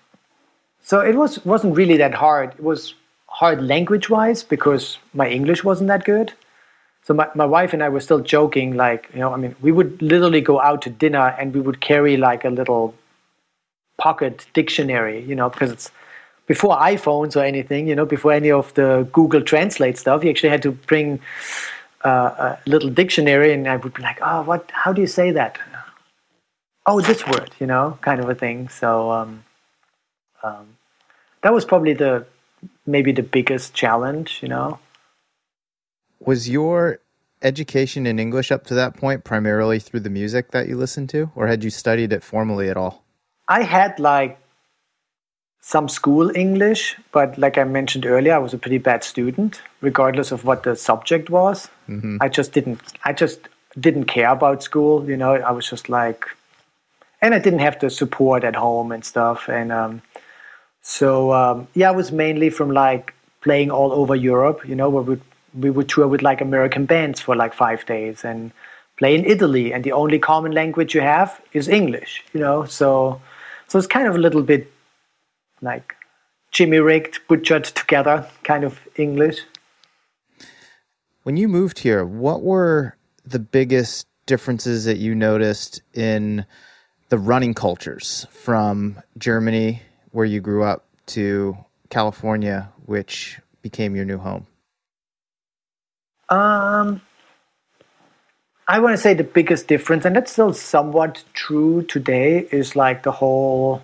so it was wasn't really that hard. It was hard language wise because my English wasn't that good. So my, my wife and I were still joking, like, you know, I mean, we would literally go out to dinner and we would carry like a little pocket dictionary, you know, because it's before iPhones or anything, you know, before any of the Google Translate stuff, you actually had to bring uh, a little dictionary and I would be like, oh, what, how do you say that? Oh, this word, you know, kind of a thing. So um, um, that was probably the, maybe the biggest challenge, you know. Was your education in English up to that point primarily through the music that you listened to, or had you studied it formally at all? I had like some school English, but like I mentioned earlier, I was a pretty bad student, regardless of what the subject was. Mm-hmm. I just didn't. I just didn't care about school. You know, I was just like, and I didn't have the support at home and stuff. And um, so um, yeah, I was mainly from like playing all over Europe. You know, where we we would tour with like American bands for like five days and play in Italy, and the only common language you have is English. You know, so so it's kind of a little bit like Jimmy rigged, butchered together kind of English. When you moved here, what were the biggest differences that you noticed in the running cultures from Germany, where you grew up, to California, which became your new home? Um, I want to say the biggest difference, and that's still somewhat true today, is like the whole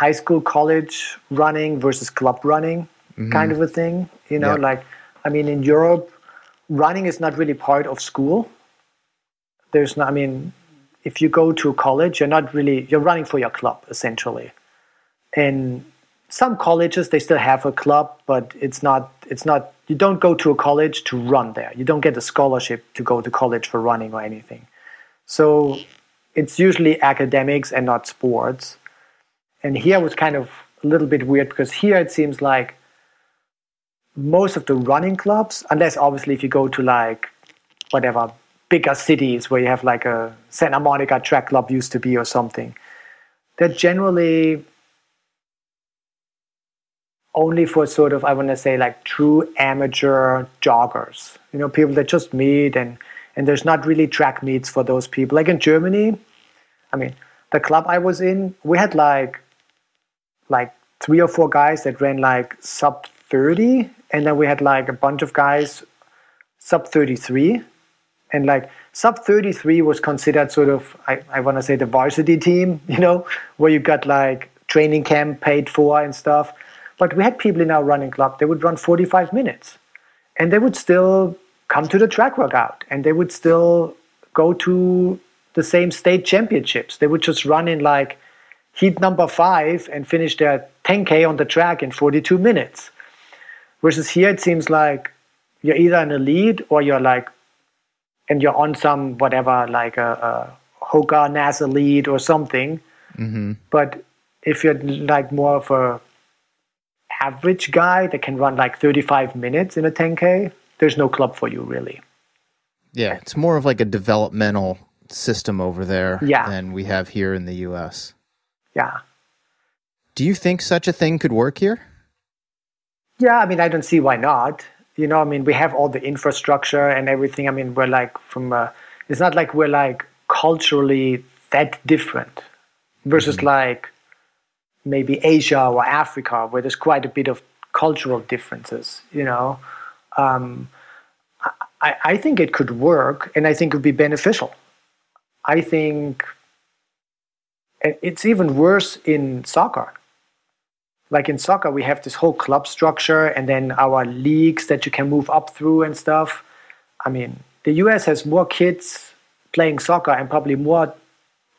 high school, college running versus club running mm-hmm. kind of a thing. You know, like, I mean, in Europe, running is not really part of school. There's not, I mean, if you go to college, you're not really, you're running for your club essentially. And some colleges, they still have a club, but it's not, it's not you don't go to a college to run there. You don't get a scholarship to go to college for running or anything. So it's usually academics and not sports. And here was kind of a little bit weird because here it seems like most of the running clubs, unless obviously if you go to like whatever bigger cities where you have like a Santa Monica track club used to be or something, they're generally only for sort of I want to say like true amateur joggers. You know, people that just meet and and there's not really track meets for those people. Like in Germany, I mean, the club I was in, we had like like three or four guys that ran like sub 30 and then we had like a bunch of guys sub 33 and like sub 33 was considered sort of I, I want to say the varsity team [laughs] you know where you got like training camp paid for and stuff but we had people in our running club, they would run 45 minutes and they would still come to the track workout and they would still go to the same state championships. They would just run in like heat number five and finish their 10K on the track in 42 minutes. Versus here, it seems like you're either an elite or you're like, and you're on some whatever, like a, a Hoka NAZ Elite or something. Mm-hmm. But if you're like more of a average guy that can run like 35 minutes in a 10K, there's no club for you really. Yeah, it's more of like a developmental system over there yeah. than we have here in the US. Yeah. Do you think such a thing could work here? Yeah, I mean, I don't see why not. You know, I mean, we have all the infrastructure and everything. I mean, we're like from, a, it's not like we're like culturally that different versus mm-hmm. like maybe Asia or Africa, where there's quite a bit of cultural differences, you know. Um, I, I think it could work and I think it would be beneficial. I think it's even worse in soccer. Like in soccer, we have this whole club structure and then our leagues that you can move up through and stuff. I mean, the US has more kids playing soccer and probably more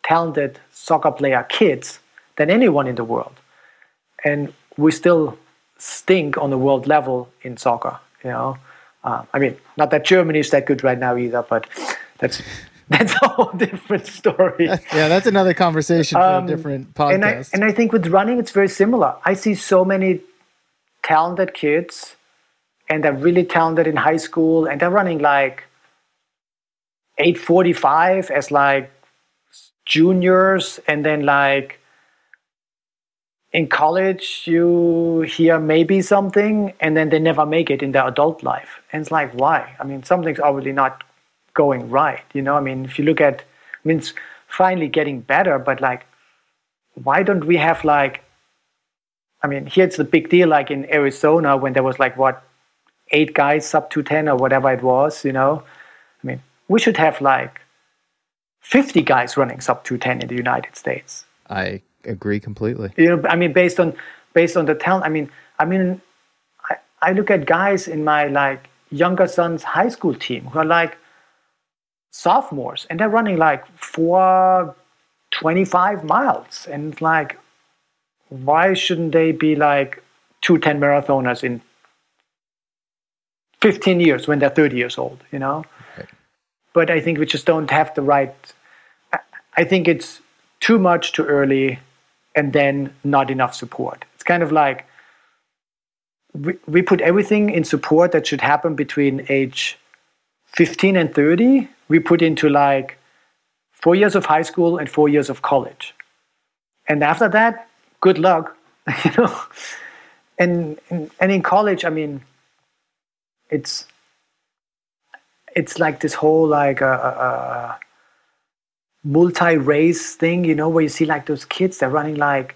talented soccer player kids than anyone in the world. And we still stink on the world level in soccer. You know, uh, I mean, not that Germany is that good right now either, but that's that's a whole [laughs] different story. [laughs] yeah, that's another conversation for um, a different podcast. And I, and I think with running, it's very similar. I see so many talented kids, and they're really talented in high school, and they're running like 845 as like juniors, and then like in college you hear maybe something and then they never make it in their adult life and it's like why i mean something's obviously not going right. You know, I mean, if you look at, I mean, it's finally getting better, but like, why don't we have like, I mean, here it's the big deal, like in Arizona when there was like what, eight guys sub 210 or whatever it was, you know? I mean, we should have like 50 guys running sub 210 in the United States. I agree completely. You know, I mean, based on, based on the talent, I mean, I mean, I, I look at guys in my like younger son's high school team who are like sophomores and they're running like four 25 miles. And like why shouldn't they be like 210 marathoners in 15 years when they're 30 years old you know? Right. but i think we just don't have the right i think it's too much too early and then not enough support. It's kind of like we, we put everything in support that should happen between age 15 and 30 we put into like four years of high school and four years of college. And after that, good luck, [laughs] you know. And, and and in college, I mean, it's it's like this whole like a, a, a multi-race thing, you know, where you see like those kids they're running like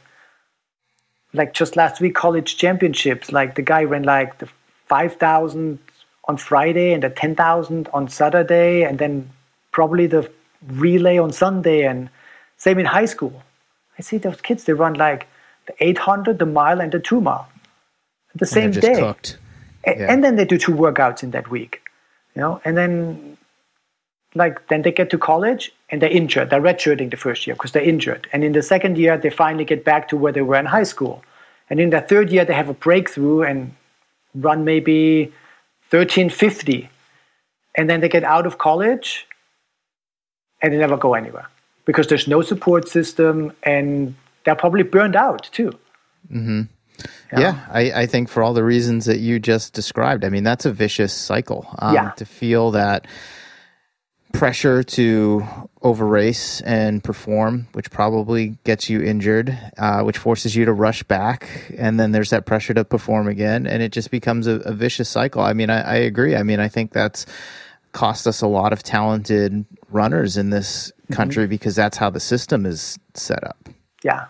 like just last week college championships. Like the guy ran like the five thousand on Friday and the 10,000 on Saturday, and then probably the relay on Sunday. And same in high school. I see those kids, they run like the 800, the mile, and the two mile the same day. Cooked. Yeah. And then they do two workouts in that week, you know, and then like then they get to college and they're injured. They're redshirting the first year because they're injured. And in the second year, they finally get back to where they were in high school. And in the third year, they have a breakthrough and run maybe 1350 and then they get out of college and they never go anywhere because there's no support system and they're probably burned out too mm-hmm. yeah, yeah I, I, think for all the reasons that you just described i mean that's a vicious cycle um, yeah. to feel that pressure to over race and perform, which probably gets you injured, uh, which forces you to rush back, and then there's that pressure to perform again, and it just becomes a, a vicious cycle. I mean, I, I, agree. I mean, I think that's cost us a lot of talented runners in this mm-hmm. country mm-hmm. because that's how the system is set up. Yeah.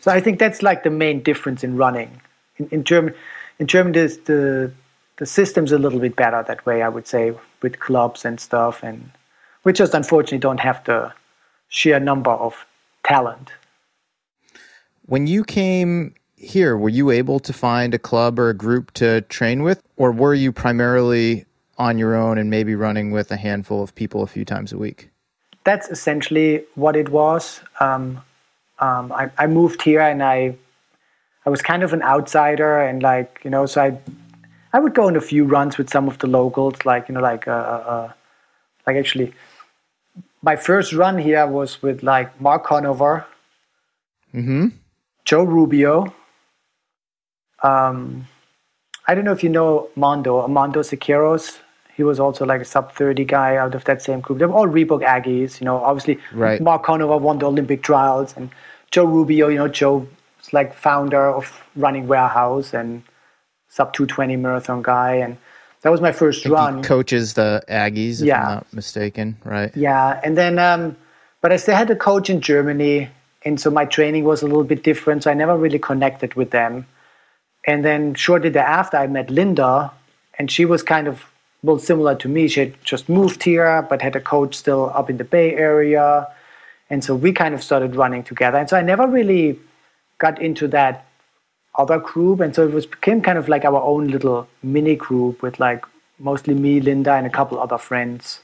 So I think that's like the main difference in running. In, in German, in German, there's the the system's a little bit better that way. I would say with clubs and stuff, and we just unfortunately don't have the sheer number of talent. When you came here, were you able to find a club or a group to train with, or were you primarily on your own and maybe running with a handful of people a few times a week? That's essentially what it was. Um, um, I, I moved here and I I was kind of an outsider and like you know so I I would go on a few runs with some of the locals, like you know, like uh, uh, uh, like actually, my first run here was with like Mark Conover, mm-hmm. Joe Rubio. Um, I don't know if you know Mondo, Mondo Siqueiros. He was also like a sub 30 guy out of that same group. They're all Reebok Aggies, you know. Obviously, right. Mark Conover won the Olympic trials, and Joe Rubio, you know, Joe was like founder of Running Warehouse and sub 220 marathon guy. And that was my first run. coaches the Aggies, if yeah. I'm not mistaken, right? Yeah. And then, um, but I still had a coach in Germany. And so my training was a little bit different. So I never really connected with them. And then shortly thereafter, I met Linda, and she was kind of well similar to me. She had just moved here, but had a coach still up in the Bay Area, and so we kind of started running together. And so I never really got into that other group, and so it was became kind of like our own little mini group with like mostly me, Linda, and a couple other friends,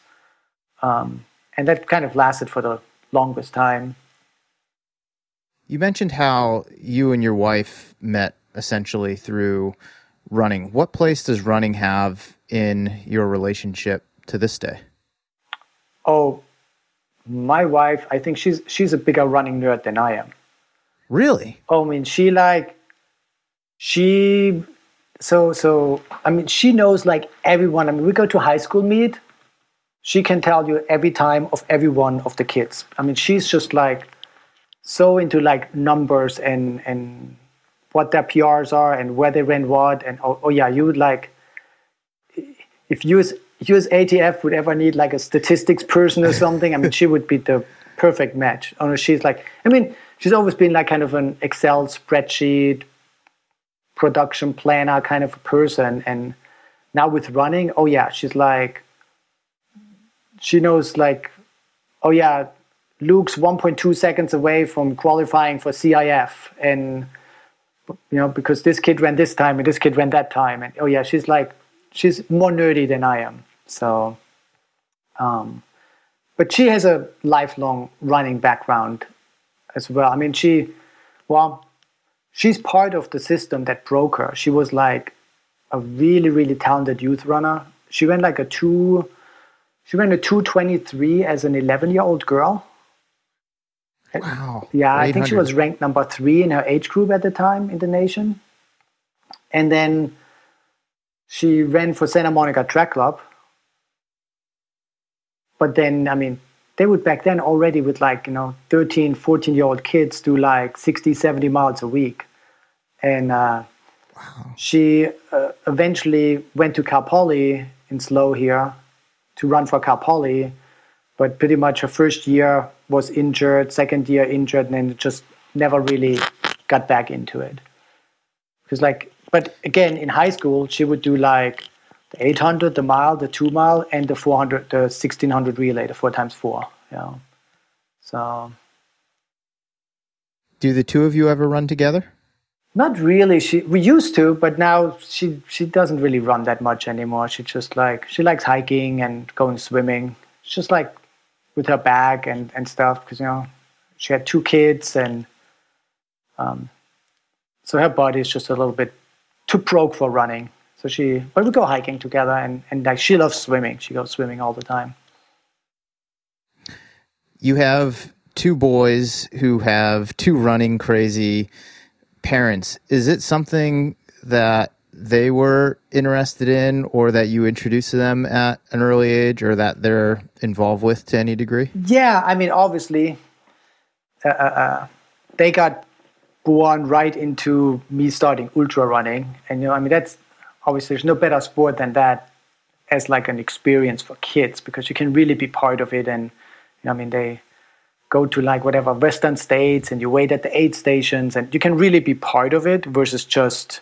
um, and that kind of lasted for the longest time. You mentioned how you and your wife met essentially through running. What place does running have in your relationship to this day? Oh, my wife, I think she's she's a bigger running nerd than I am. Really? Oh, I mean, she like she so so I mean, she knows like everyone. I mean, we go to high school meet. She can tell you every time of every one of the kids. I mean, she's just like so into like numbers and and what their PRs are and where they ran what and oh, oh yeah, you would like if US US ATF would ever need like a statistics person or something, I mean she would be the perfect match. Oh no, she's like I mean, she's always been like kind of an Excel spreadsheet production planner kind of a person. And now with running, oh yeah, she's like she knows like oh yeah, Luke's 1.2 seconds away from qualifying for CIF and you know because this kid ran this time and this kid ran that time. And oh yeah she's like she's more nerdy than I am. So um, but she has a lifelong running background as well. I mean she well she's part of the system that broke her she was like a really really talented youth runner she went like a two she ran a 223 as an 11 year old girl Wow. Yeah, I think she was ranked number three in her age group at the time in the nation. And then she ran for Santa Monica Track Club. But then, I mean, they would back then already with like, you know, 13, 14 year old kids do like 60, 70 miles a week. And uh, wow. she uh, eventually went to Cal Poly in SLO here to run for Cal Poly but pretty much her first year was injured, second year injured, and then just never really got back into it. Because like, but again, in high school, she would do like the 800, the mile, the two mile, and the 400, the 1600 relay, the four times four. Yeah. So. Do the two of you ever run together? Not really. She we used to, but now she she doesn't really run that much anymore. She just like she likes hiking and going swimming. It's just like with her bag and, and stuff because you know she had two kids and um, so her body is just a little bit too broke for running. So she, but we go hiking together and, and like she loves swimming. She goes swimming all the time. You have two boys who have two running crazy parents. Is it something that they were interested in or that you introduced to them at an early age or that they're involved with to any degree? Yeah, I mean, obviously, uh, uh, uh, they got born right into me starting ultra running. And, you know, I mean, that's obviously there's no better sport than that as like an experience for kids because you can really be part of it. And, you know, I mean, they go to like whatever Western states and you wait at the aid stations and you can really be part of it versus just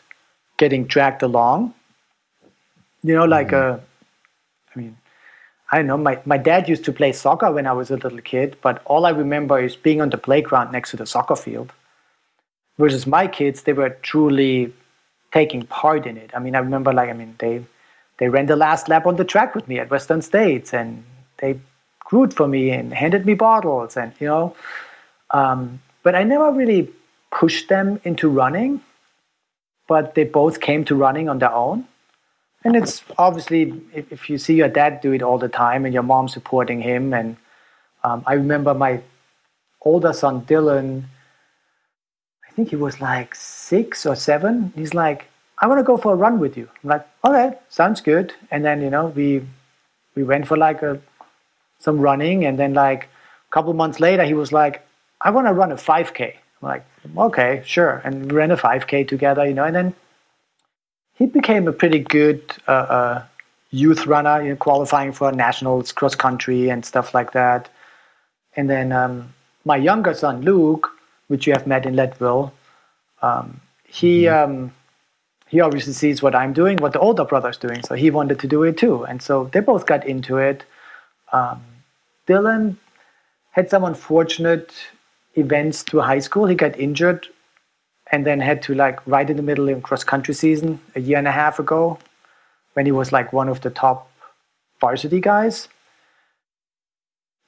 getting dragged along. You know, like mm-hmm. a, I mean, I don't know. My, my dad used to play soccer when I was a little kid, but all I remember is being on the playground next to the soccer field. Versus my kids, they were truly taking part in it. I mean, I remember like, I mean, they they ran the last lap on the track with me at Western States, and they root for me and handed me bottles, and you know. Um, but I never really pushed them into running but they both came to running on their own. And it's obviously, if, if you see your dad do it all the time and your mom supporting him. And um, I remember my older son, Dylan, I think he was like six or seven. He's like, I want to go for a run with you. I'm like, okay, sounds good. And then, you know, we we went for like a some running and then like a couple months later he was like, I want to run a 5K. I'm like, okay, sure. And we ran a 5K together, you know, and then he became a pretty good uh, uh, youth runner, you know, qualifying for nationals, cross country, and stuff like that. And then um, my younger son, Luke, which you have met in Leadville, um, he mm-hmm. um, he obviously sees what I'm doing, what the older brother's doing, so he wanted to do it too. And so they both got into it. Um, Dylan had some unfortunate events to high school. He got injured and then had to like right in the middle of cross country season a year and a half ago when he was like one of the top varsity guys.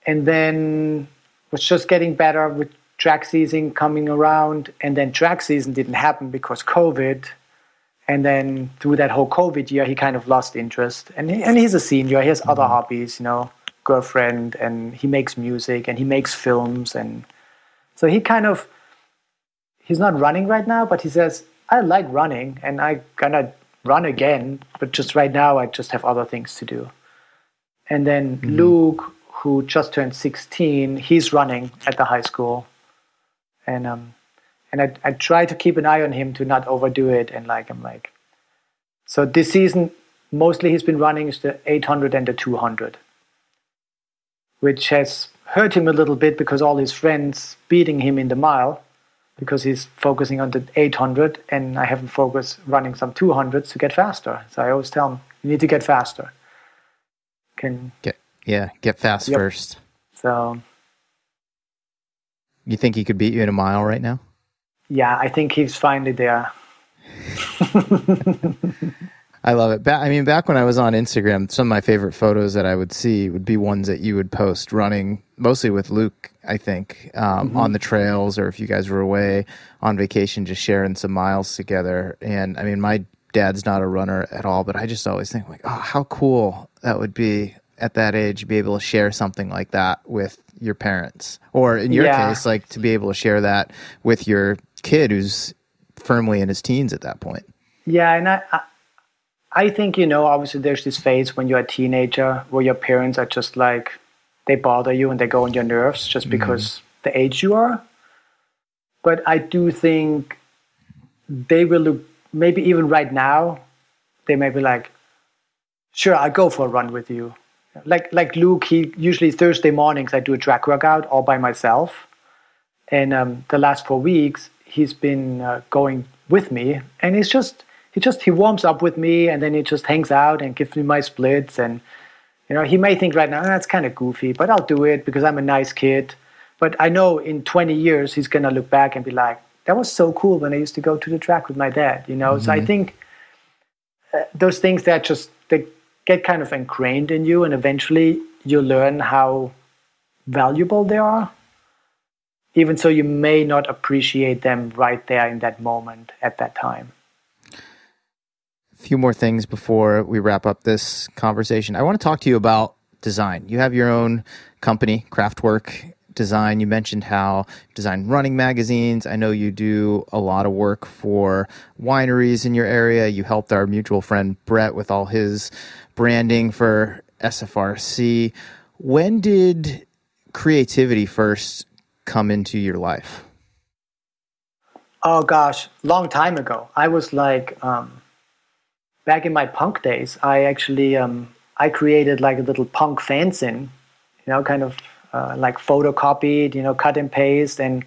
And then was just getting better with track season coming around, and then track season didn't happen because COVID. And then through that whole COVID year, he kind of lost interest. And he, and he's a senior. He has mm-hmm. other hobbies, you know, girlfriend, and he makes music and he makes films, and so he kind of he's not running right now, but he says I like running and I gonna run again, but just right now I just have other things to do. And then mm-hmm. Luke, who just turned 16, he's running at the high school. And um and I, I try to keep an eye on him to not overdo it and like I'm like so this season mostly he's been running is the 800 and the 200 which has hurt him a little bit because all his friends beating him in the mile because he's focusing on the 800 and I haven't focused running some 200s to get faster. So I always tell him, you need to get faster. Can get yeah, get fast yep. first. So you think he could beat you in a mile right now? Yeah, I think he's finally there. [laughs] I love it. Ba- I mean, back when I was on Instagram, some of my favorite photos that I would see would be ones that you would post running, mostly with Luke, I think, um, mm-hmm. on the trails, or if you guys were away on vacation, just sharing some miles together. And I mean, my dad's not a runner at all, but I just always think like, oh, how cool that would be at that age be able to share something like that with your parents, or in your yeah. case, like to be able to share that with your kid who's firmly in his teens at that point. Yeah, and I, I think, you know, obviously there's this phase when you're a teenager where your parents are just like, they bother you and they go on your nerves just mm-hmm. because the age you are. But I do think they will look, maybe even right now, they may be like, sure, I'll go for a run with you. Like, like Luke, he usually Thursday mornings, I do a track workout all by myself. And um, the last four weeks, he's been uh, going with me. And it's just, he just he warms up with me and then he just hangs out and gives me my splits and you know he may think right now that's kind of goofy but i'll do it because i'm a nice kid but i know in 20 years he's going to look back and be like that was so cool when i used to go to the track with my dad you know mm-hmm. so i mm-hmm. think uh, those things that just they get kind of ingrained in you and eventually you learn how valuable they are even so you may not appreciate them right there in that moment at that time A few more things before we wrap up this conversation. I want to talk to you about design. You have your own company, Craftwork Design. You mentioned how design running magazines. I know you do a lot of work for wineries in your area. You helped our mutual friend Brett with all his branding for SFRC. When did creativity first come into your life? Oh gosh, long time ago. I was like um, back in my punk days, I actually um, I created like a little punk fanzine, you know, kind of uh, like photocopied, you know, cut and paste, and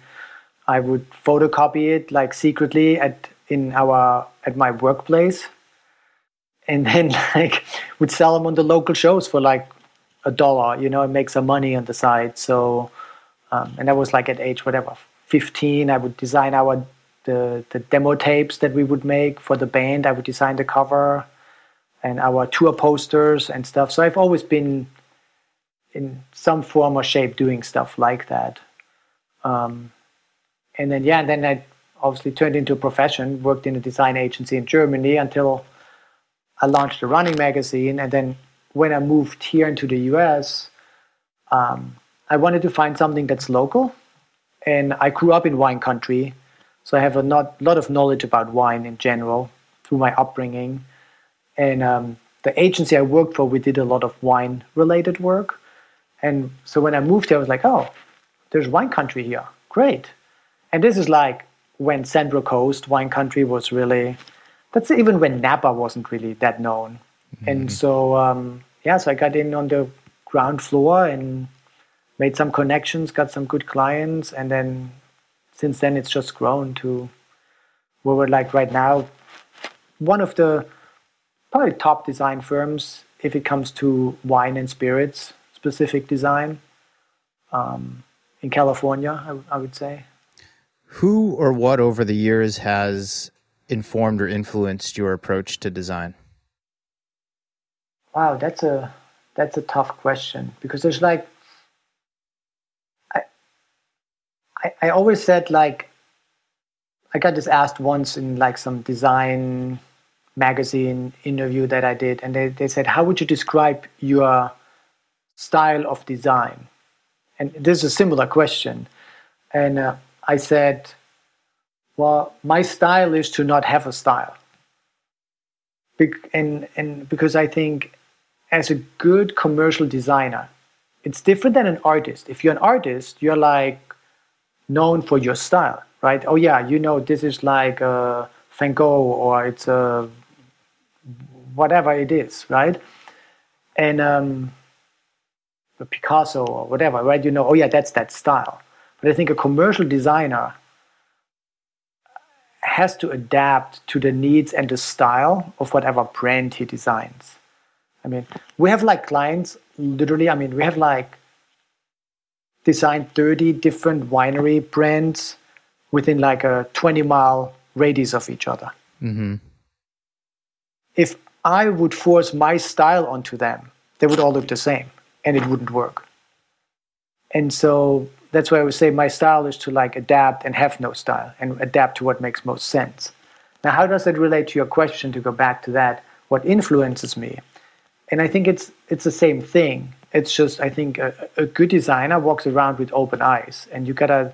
I would photocopy it like secretly at in our at my workplace, and then [laughs] like would sell them on the local shows for like a dollar, you know, and make some money on the side. So, um, and that was like at age whatever, fifteen. I would design our the, the demo tapes that we would make for the band. I would design the cover and our tour posters and stuff. So I've always been in some form or shape doing stuff like that. Um, and then, yeah, and then I obviously turned into a profession, worked in a design agency in Germany until I launched a running magazine. And then when I moved here into the US, um, I wanted to find something that's local. And I grew up in wine country so I have a not, lot of knowledge about wine in general through my upbringing. And um, the agency I worked for, we did a lot of wine related work. And so when I moved here, I was like, oh, there's wine country here. Great. And this is like when Central Coast wine country was really, that's even when Napa wasn't really that known. Mm-hmm. And so, um, yeah, so I got in on the ground floor and made some connections, got some good clients, and then since then it's just grown to where we're like right now one of the probably top design firms if it comes to wine and spirits specific design um, in California, I, I would say. Who or what over the years has informed or influenced your approach to design? Wow, that's a that's a tough question because there's like I I, I always said like I got this asked once in like some design magazine interview that I did, and they, they said, How would you describe your style of design? And this is a similar question. And uh, I said, Well, my style is to not have a style. Be- and, and because I think as a good commercial designer, it's different than an artist. If you're an artist, you're like known for your style, right? Oh yeah, you know this is like a Van Gogh or it's a whatever it is, right? And um, Picasso or whatever, right? You know, oh yeah, that's that style. But I think a commercial designer has to adapt to the needs and the style of whatever brand he designs. I mean, we have like clients, literally, I mean, we have like designed 30 different winery brands within like a 20 mile radius of each other. Mm-hmm. If I would force my style onto them, they would all look the same and it wouldn't work. And so that's why I would say my style is to like adapt and have no style and adapt to what makes most sense. Now, how does that relate to your question to go back to that? What influences me? And I think it's it's the same thing. It's just I think a, a good designer walks around with open eyes, and you gotta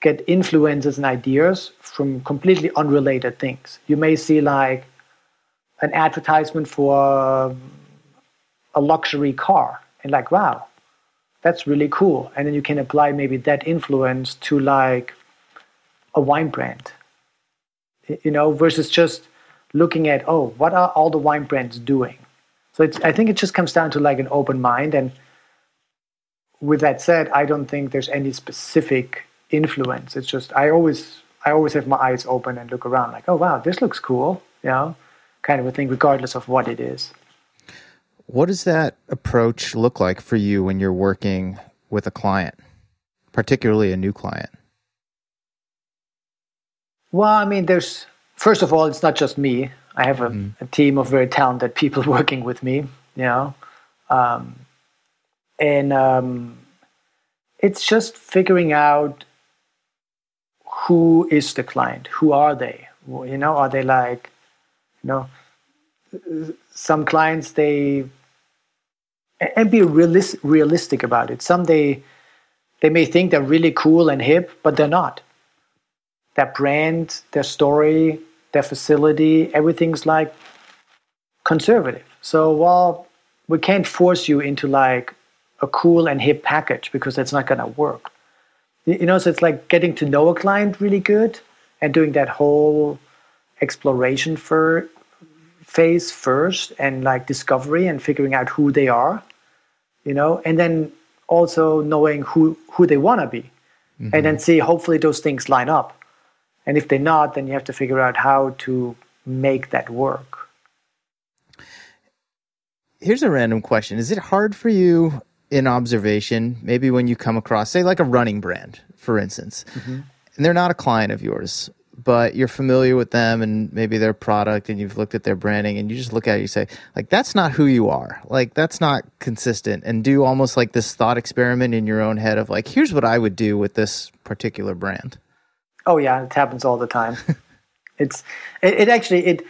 get influences and ideas from completely unrelated things. You may see like an advertisement for um, a luxury car and like wow that's really cool. And then you can apply maybe that influence to like a wine brand you know versus just looking at oh what are all the wine brands doing? So it's, i think it just comes down to like an open mind. And with that said i don't think there's any specific influence. It's just i always i always have my eyes open and look around like oh wow this looks cool you know kind of a thing regardless of what it is what does that approach look like for you when you're working with a client, particularly a new client? Well, I mean, there's, first of all, it's not just me. I have a, mm. a team of very talented people [laughs] working with me, you know. Um, and um, it's just figuring out who is the client, who are they? You know, are they like, you know, some clients they and be realis- realistic about it. Some they they may think they're really cool and hip, but they're not. Their brand, their story, their facility, everything's like conservative. So while we can't force you into like a cool and hip package because that's not gonna work. You know, so it's like getting to know a client really good and doing that whole exploration for phase first and like discovery and figuring out who they are you know, and then also knowing who who they want to be, mm-hmm. and then see hopefully those things line up, and if they're not, then you have to figure out how to make that work. Here's a random question: Is it hard for you in observation, maybe when you come across, say, like a running brand, for instance, mm-hmm. and they're not a client of yours, but you're familiar with them and maybe their product and you've looked at their branding and you just look at it you say like that's not who you are. Like that's not consistent. And do almost like this thought experiment in your own head of like here's what i would do with this particular brand. Oh yeah. It happens all the time. [laughs] It's it, it actually it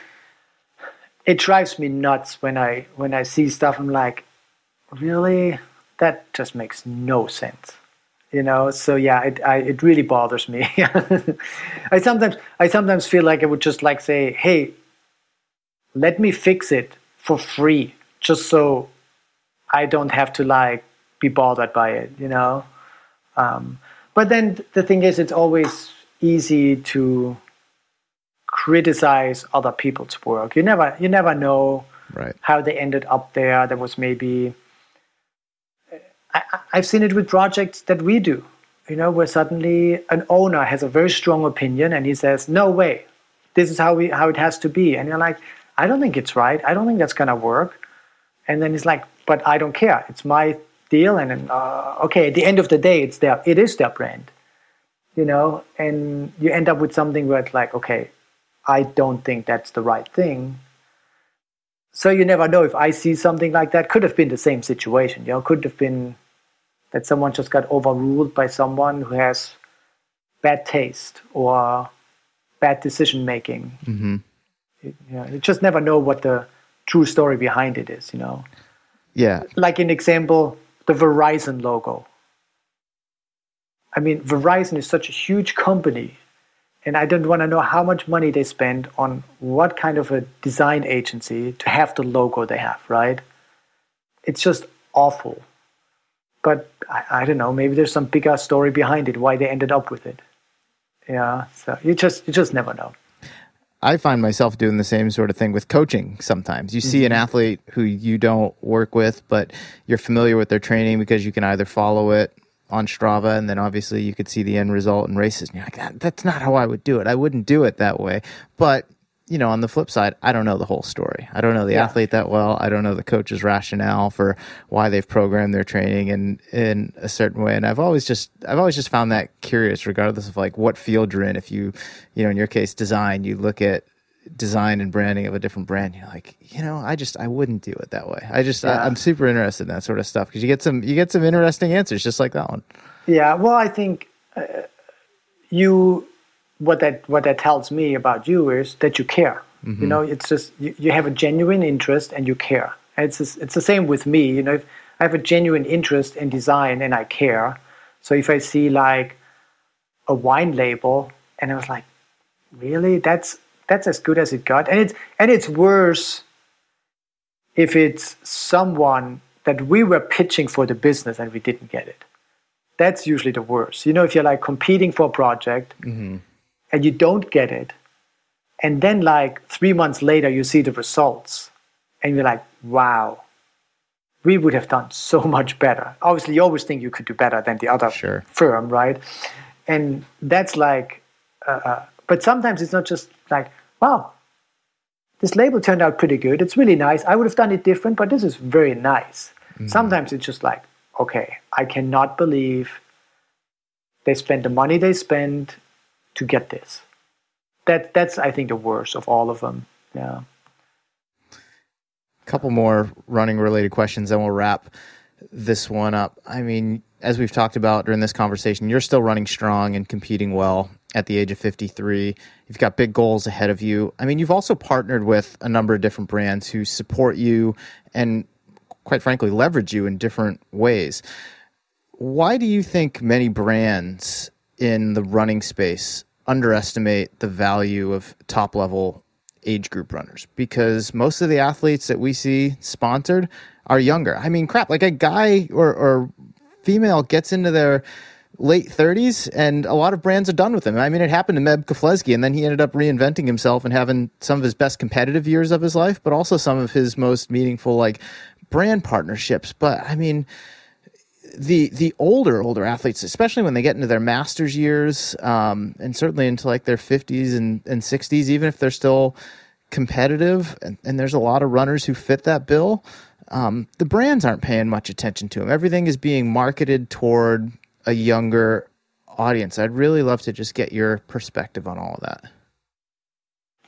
it drives me nuts when i when i see stuff. I'm like really? That just makes no sense you know? So yeah it I, it really bothers me. [laughs] I sometimes i sometimes feel like i would just like say hey let me fix it for free just so i don't have to like be bothered by it you know? Um, but then the thing is it's always easy to criticize other people's work. You never you never know right. how they ended up there. There was maybe I, I've seen it with projects that we do, you know, where suddenly an owner has a very strong opinion and he says, "No way, this is how we how it has to be," and you're like, "I don't think it's right. I don't think that's gonna work." And then he's like, "But I don't care. It's my deal." And then, uh, okay, at the end of the day, it's their it is their brand, you know. And you end up with something where it's like, okay, I don't think that's the right thing. So you never know if I see something like that. Could have been the same situation, you know. Could have been that someone just got overruled by someone who has bad taste or bad decision making. Mm-hmm. You, know, you just never know what the true story behind it is, you know. Yeah. Like an example, the Verizon logo. I mean, Verizon is such a huge company, and I don't want to know how much money they spend on what kind of a design agency to have the logo they have, right? It's just awful. But I, I don't know, maybe there's some bigger story behind it, why they ended up with it. Yeah, so you just you just never know. I find myself doing the same sort of thing with coaching sometimes. You see mm-hmm. an athlete who you don't work with, but you're familiar with their training because you can either follow it on Strava and then obviously you could see the end result in races. And you're like, that, that's not how I would do it. I wouldn't do it that way. But you know, on the flip side, I don't know the whole story. I don't know the yeah. athlete that well. I don't know the coach's rationale for why they've programmed their training in in a certain way. And I've always just I've always just found that curious, regardless of like what field you're in. If you, you know, in your case, design, you look at design and branding of a different brand you're like you know i just i wouldn't do it that way i just yeah. I, am super interested in that sort of stuff because you get some you get some interesting answers just like that one yeah well i think uh, you what that what that tells me about you is that you care. Mm-hmm. You know, it's just you, you, have a genuine interest and you care. And it's just, it's the same with me. You know, I have a genuine interest in design and I care. So if I see like a wine label and I was like, really, that's that's as good as it got, and it's and it's worse if it's someone that we were pitching for the business and we didn't get it. That's usually the worst. You know, if you're like competing for a project. Mm-hmm and you don't get it. And then, like three months later, you see the results and you're like, wow, we would have done so [laughs] much better. Obviously, you always think you could do better than the other sure. firm, right? And that's like, uh, uh, but sometimes it's not just like, wow, this label turned out pretty good. It's really nice. I would have done it different, but this is very nice. Mm-hmm. Sometimes it's just like, okay, I cannot believe they spent the money they spent to get this. That that's I think the worst of all of them. Yeah. A couple more running related questions, then we'll wrap this one up. I mean, as we've talked about during this conversation, you're still running strong and competing well at the age of 53. You've got big goals ahead of you. I mean, you've also partnered with a number of different brands who support you and, quite frankly, leverage you in different ways. Why do you think many brands in the running space underestimate the value of top level age group runners because most of the athletes that we see sponsored are younger. I mean, crap, like a guy or, or female gets into their late 30s and a lot of brands are done with him. I mean, it happened to Meb Keflezighi and then he ended up reinventing himself and having some of his best competitive years of his life, but also some of his most meaningful like brand partnerships. But I mean, the the older older athletes, especially when they get into their masters years, um, and certainly into like their fifties and and sixties, even if they're still competitive, and, and, there's a lot of runners who fit that bill. Um, the brands aren't paying much attention to them. Everything is being marketed toward a younger audience. I'd really love to just get your perspective on all of that.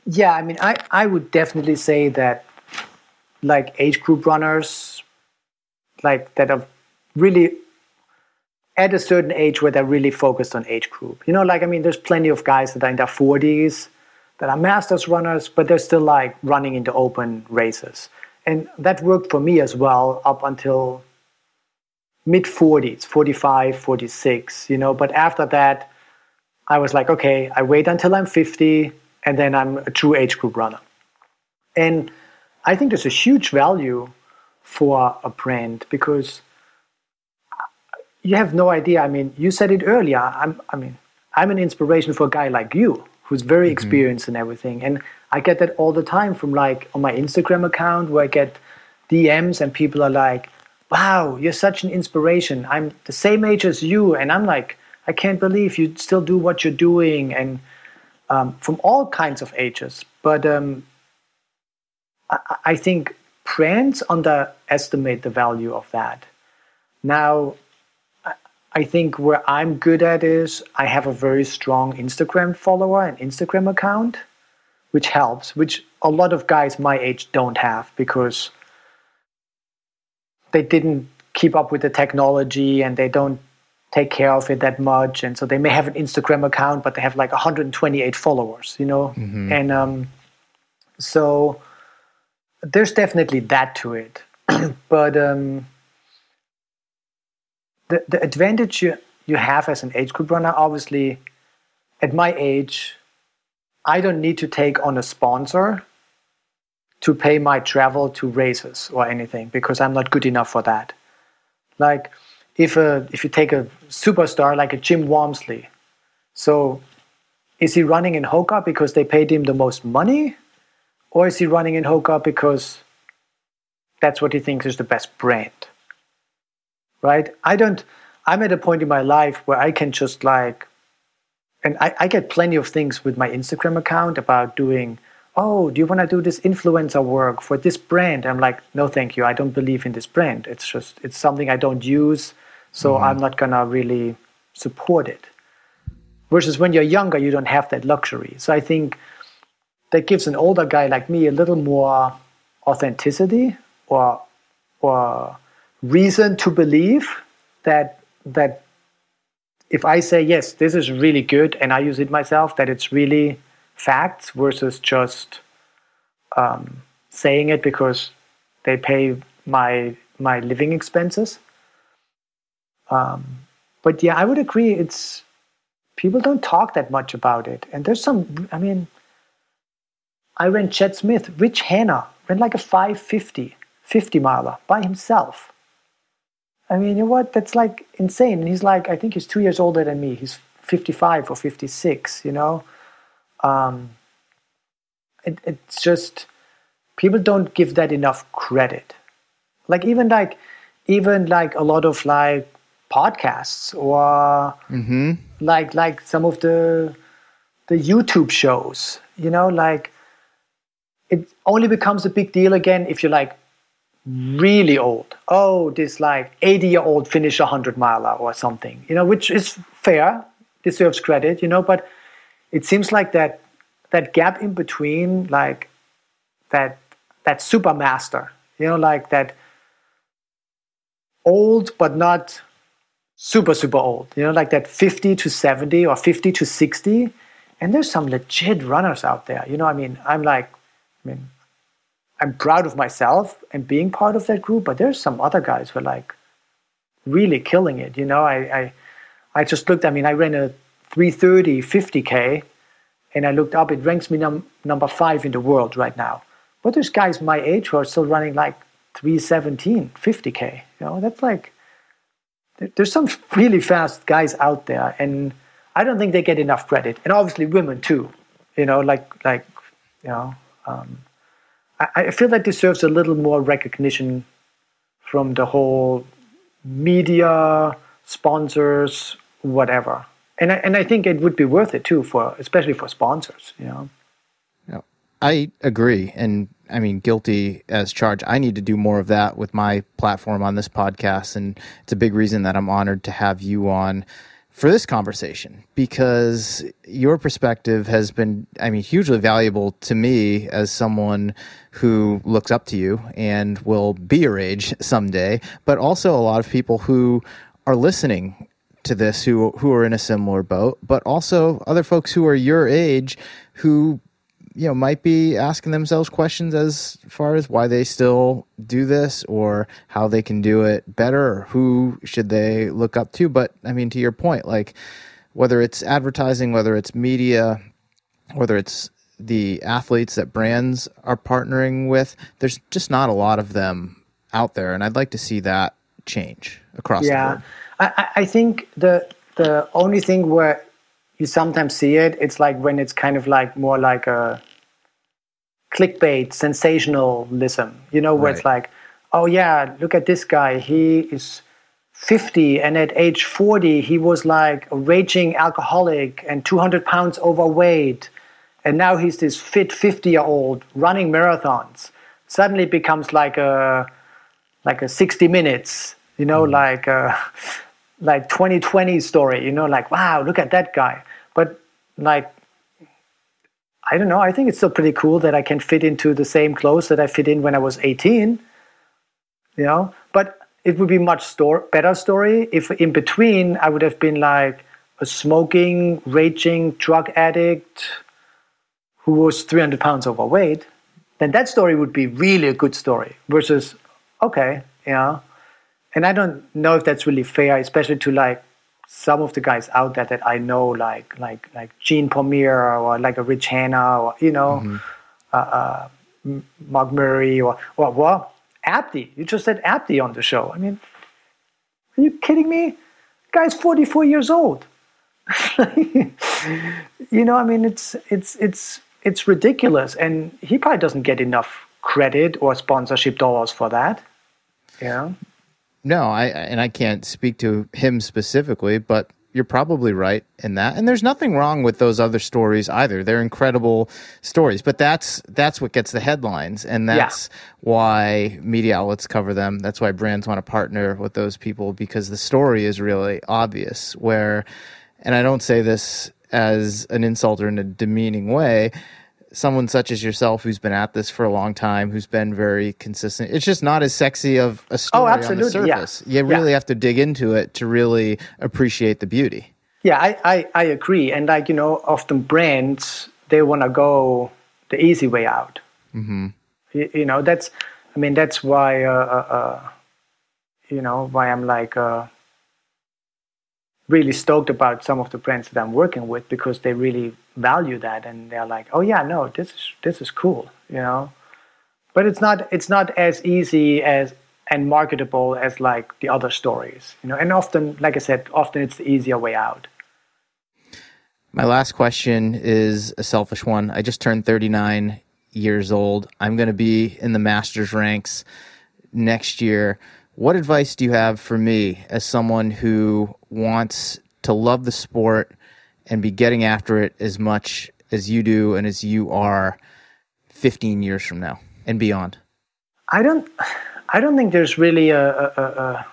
Yeah, I mean, I, I would definitely say that like age group runners, like that are really at a certain age where they're really focused on age group. You know, like, I mean, there's plenty of guys that are in their 40s that are masters runners, but they're still like running into open races. And that worked for me as well up until mid 40s, 45, 46, you know. But after that, I was like, okay, I wait until I'm 50 and then I'm a true age group runner. And I think there's a huge value for a brand because you have no idea. I mean, you said it earlier. I'm, I mean, I'm an inspiration for a guy like you who's very mm-hmm. experienced in everything. And I get that all the time from like on my Instagram account where I get DMs and people are like, wow, you're such an inspiration. I'm the same age as you. And I'm like, I can't believe you still do what you're doing. And um, from all kinds of ages. But um, I, I think brands underestimate the value of that. Now, I think where I'm good at is I have a very strong Instagram follower and Instagram account, which helps, which a lot of guys my age don't have because they didn't keep up with the technology and they don't take care of it that much. And so they may have an instagram account but they have like 128 followers you know? Mm-hmm. and um, so there's definitely that to it. [clears throat] But um, the, the advantage you, you have as an age group runner obviously at my age i don't need to take on a sponsor to pay my travel to races or anything because i'm not good enough for that like if a if you take a superstar like a Jim Walmsley, so is he running in Hoka because they paid him the most money, or is he running in Hoka because that's what he thinks is the best brand? Right? I don't. I'm at a point in my life where I can just like, and I, I get plenty of things with my Instagram account about doing oh, do you want to do this influencer work for this brand? I'm like, no, thank you. I don't believe in this brand. It's just, it's something I don't use. So mm-hmm. I'm not going to really support it. Versus when you're younger, you don't have that luxury. So I think that gives an older guy like me a little more authenticity or, or reason to believe that, that if I say, yes, this is really good and I use it myself, that it's really facts versus just um, saying it because they pay my my living expenses. Um, but yeah, I would agree. It's people don't talk that much about it, and there's some. I mean, I ran Chet Smith, Rich Hanna ran like a 550, 50 miler by himself. I mean, you know what? That's like insane. And he's like, I think he's two years older than me. He's 55 or 56, you know? um, it, it's just people don't give that enough credit. Like even like even like a lot of like podcasts or mm-hmm. like like some of the the YouTube shows. You know, like it only becomes a big deal again if you're like really old. Oh, this like 80 year old finish a hundred miler or something. You know, which is fair, deserves credit. You know, but it seems like that that gap in between, like that that super master, you know, like that old but not super super old, you know, like that 50 to 70 or 50 to 60. And there's some legit runners out there. You know, I mean, I'm like, I mean, I'm proud of myself and being part of that group, but there's some other guys who are like really killing it. You know, I I, I just looked, I mean, I ran a 330 50K, and I looked up, it ranks me num- number five in the world right now. But there's guys my age who are still running like 317, 50K. You know, that's like, there's some really fast guys out there, and I don't think they get enough credit. And obviously, women too. You know, like, like you know, um, I, I feel that deserves a little more recognition from the whole media, sponsors, whatever. And I, and I think it would be worth it too for especially for sponsors you know? Yeah. I agree. And I mean guilty as charged. I need to do more of that with my platform on this podcast and it's a big reason that I'm honored to have you on for this conversation because your perspective has been I mean hugely valuable to me as someone who looks up to you and will be your age someday but also a lot of people who are listening to this who who are in a similar boat, but also other folks who are your age who you know might be asking themselves questions as far as why they still do this or how they can do it better or who should they look up to. But i mean to your point like whether it's advertising whether it's media whether it's the athletes that brands are partnering with there's just not a lot of them out there and i'd like to see that change across yeah. I, I think the the only thing where you sometimes see it, it's like when it's kind of like more like a clickbait, sensationalism. You know, where right. it's like, oh yeah, look at this guy. He is 50 and at age 40 he was like a raging alcoholic and 200 pounds overweight and now he's this fit 50 year old running marathons suddenly it becomes like a like a 60 minutes you know mm. like a, like 2020 story, you know, like, wow, look at that guy. But like, I don't know, I think it's still pretty cool that I can fit into the same clothes that I fit in when I was 18, you know. But it would be much store, better story if in between I would have been like a smoking, raging drug addict who was 300 pounds overweight. Then that story would be really a good story versus, okay, yeah. And I don't know if that's really fair, especially to like some of the guys out there that I know, like like like Jean Pommier or like a Rich Hanna or you know, mm-hmm. uh, uh, Mark Murray or or what Abdi. You just said Abdi on the show. I mean, are you kidding me? Guy's 44 years old. [laughs] you know, I mean, it's it's it's it's ridiculous, and he probably doesn't get enough credit or sponsorship dollars for that. Yeah. No, I and I can't speak to him specifically, but you're probably right in that. And there's nothing wrong with those other stories either. They're incredible stories, but that's that's what gets the headlines and that's yeah. why media outlets cover them. That's why brands want to partner with those people because the story is really obvious where and I don't say this as an insult or in a demeaning way, someone such as yourself who's been at this for a long time, who's been very consistent. It's just not as sexy of a story oh, absolutely, on the surface. Yeah. You really yeah. have to dig into it to really appreciate the beauty. Yeah, I, I, I agree. And like, you know, often brands, they want to go the easy way out. Mm-hmm. You, you, know, that's, I mean, that's why, uh, uh, uh, you know, why I'm like, uh, really stoked about some of the brands that I'm working with because they really value that and they're like, oh yeah, no, this is this is cool, you know. But it's not it's not as easy as and marketable as like the other stories, you know. And often, like I said, often it's the easier way out. My last question is a selfish one. I just turned 39 years old. I'm going to be in the masters ranks next year. What advice do you have for me as someone who wants to love the sport and be getting after it as much as you do and as you are 15 years from now and beyond? I don't I don't think there's really a a, a,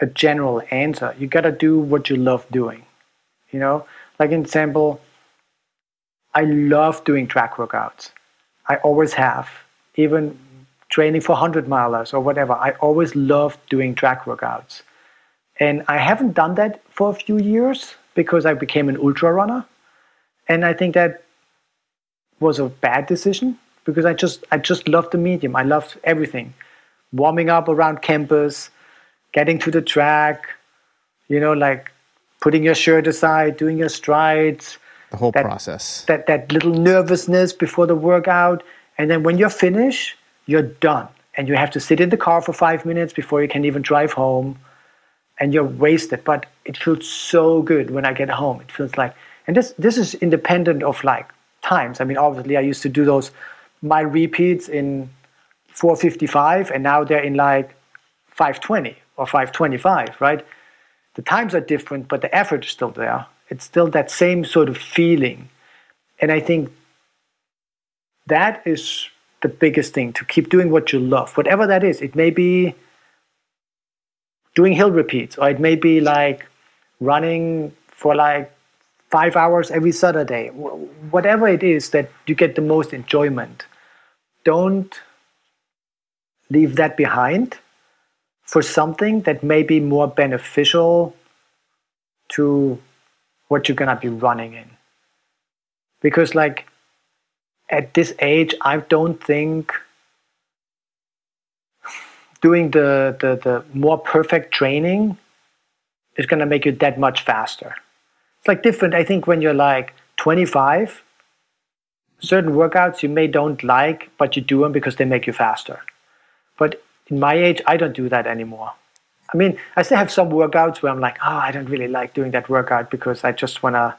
a general answer. You got to do what you love doing. You know, like an example, I love doing track workouts. I always have. Even training for 100 milers or whatever. I always loved doing track workouts. And I haven't done that for a few years because I became an ultra runner. And I think that was a bad decision because I just I just loved the medium. I loved everything. Warming up around campus, getting to the track, you know, like putting your shirt aside, doing your strides. The whole that, process. That that little nervousness before the workout. And then when you're finished, you're done. And you have to sit in the car for five minutes before you can even drive home. And you're wasted. But it feels so good when I get home. It feels like, and this this is independent of like times. I mean, obviously, I used to do those my repeats in 455, and now they're in like 520 or 525, right? The times are different, but the effort is still there. It's still that same sort of feeling. And I think that is the biggest thing to keep doing what you love, whatever that is. It may be doing hill repeats, or it may be like running for like five hours every Saturday. Whatever it is that you get the most enjoyment, don't leave that behind for something that may be more beneficial to what you're gonna be running in. Because like at this age, I don't think doing the, the, the more perfect training is going to make you that much faster. It's like different. I think when you're like 25, certain workouts you may don't like, but you do them because they make you faster. But in my age, I don't do that anymore. I mean, I still have some workouts where I'm like, oh, I don't really like doing that workout because I just want to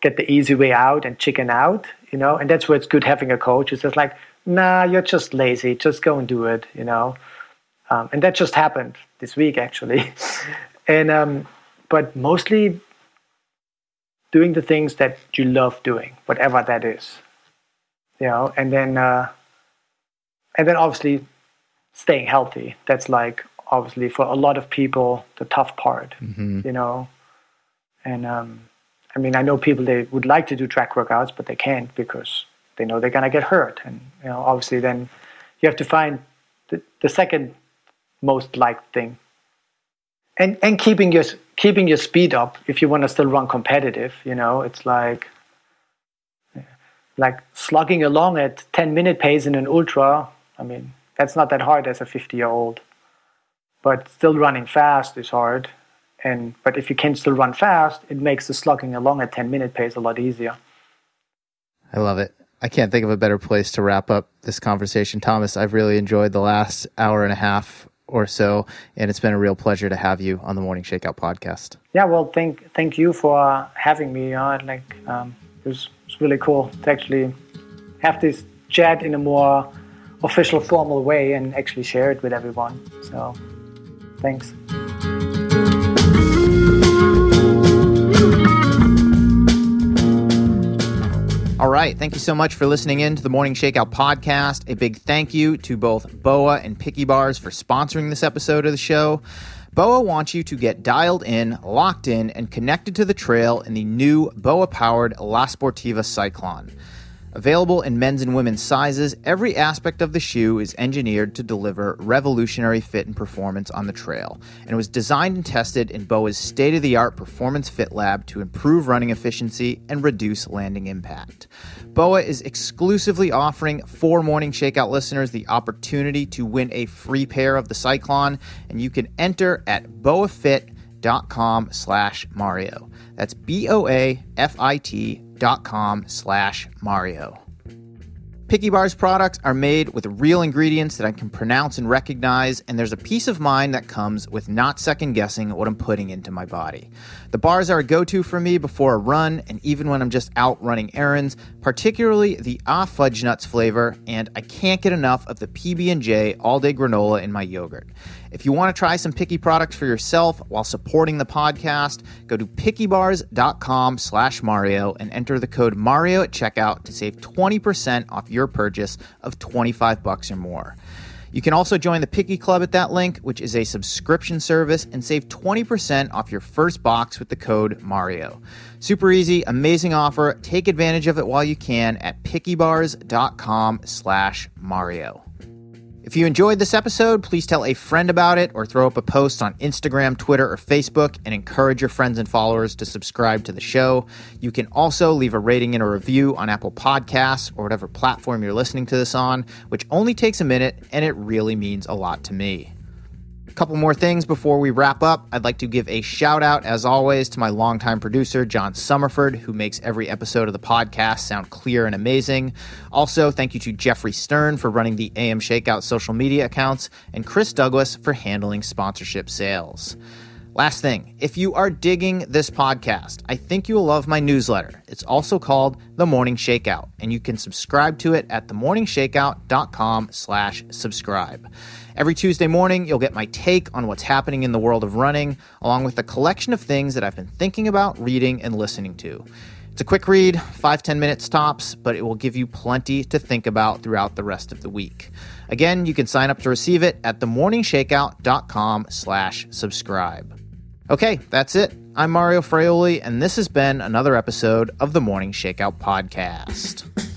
get the easy way out and chicken out, you know, and that's where it's good having a coach. It's just like, nah, you're just lazy. Just go and do it, you know. Um, and that just happened this week, actually. [laughs] and um, but mostly doing the things that you love doing, whatever that is, you know. And then uh, and then obviously staying healthy. That's like obviously for a lot of people the tough part, mm-hmm. you know. And um, I mean, I know people they would like to do track workouts, but they can't because they know they're gonna get hurt. And you know, obviously, then you have to find the, the second most liked thing. And and keeping your keeping your speed up if you want to still run competitive. You know, it's like like slugging along at 10 minute pace in an ultra. I mean, that's not that hard as a 50 year old, but still running fast is hard. And but if you can still run fast, it makes the slugging along at 10 minute pace a lot easier. I love it. I can't think of a better place to wrap up this conversation. Thomas, I've really enjoyed the last hour and a half or so, and it's been a real pleasure to have you on the Morning Shakeout podcast. Yeah, well, thank thank you for having me. Uh, like, um, it was, it was really cool to actually have this chat in a more official, formal way and actually share it with everyone. So, thanks. Right. Thank you so much for listening in to the Morning Shakeout podcast. A big thank you to both BOA and Picky Bars for sponsoring this episode of the show. BOA wants you to get dialed in, locked in, and connected to the trail in the new BOA powered La Sportiva Cyclon. Available in men's and women's sizes, every aspect of the shoe is engineered to deliver revolutionary fit and performance on the trail, and was designed and tested in BOA's state of the art performance fit lab to improve running efficiency and reduce landing impact. BOA is exclusively offering for Morning Shakeout listeners the opportunity to win a free pair of the Cyclon, and you can enter at boafit.com slash Mario. That's B-O-A-F-I-T dot com slash Mario. Picky Bar's products are made with real ingredients that I can pronounce and recognize, and there's a peace of mind that comes with not second guessing what I'm putting into my body. The bars are a go to for me before a run and even when I'm just out running errands, particularly the Ah Fudge Nuts flavor, and I can't get enough of the PB&J all day granola in my yogurt. If you want to try some Picky products for yourself while supporting the podcast, go to pickybars.com slash Mario and enter the code Mario at checkout to save 20% off your purchase of 25 bucks or more. You can also join the Picky Club at that link, which is a subscription service, and save 20% off your first box with the code Mario. Super easy, amazing offer. Take advantage of it while you can at pickybars.com slash Mario. If you enjoyed this episode, please tell a friend about it or throw up a post on Instagram, Twitter, or Facebook and encourage your friends and followers to subscribe to the show. You can also leave a rating and a review on Apple Podcasts or whatever platform you're listening to this on, which only takes a minute and it really means a lot to me couple more things before we wrap up. I'd like to give a shout out, as always, to my longtime producer, John Summerford, who makes every episode of the podcast sound clear and amazing. Also, thank you to Jeffrey Stern for running the AM Shakeout social media accounts, and Chris Douglas for handling sponsorship sales. Last thing, if you are digging this podcast, I think you will love my newsletter. It's also called The Morning Shakeout, and you can subscribe to it at themorningshakeout.com slash subscribe. Every Tuesday morning, you'll get my take on what's happening in the world of running, along with a collection of things that I've been thinking about, reading, and listening to. It's a quick read, five ten minutes tops, but it will give you plenty to think about throughout the rest of the week. Again, you can sign up to receive it at themorningshakeout.com slash subscribe. Okay, that's it. I'm Mario Fraioli, and this has been another episode of the Morning Shakeout Podcast.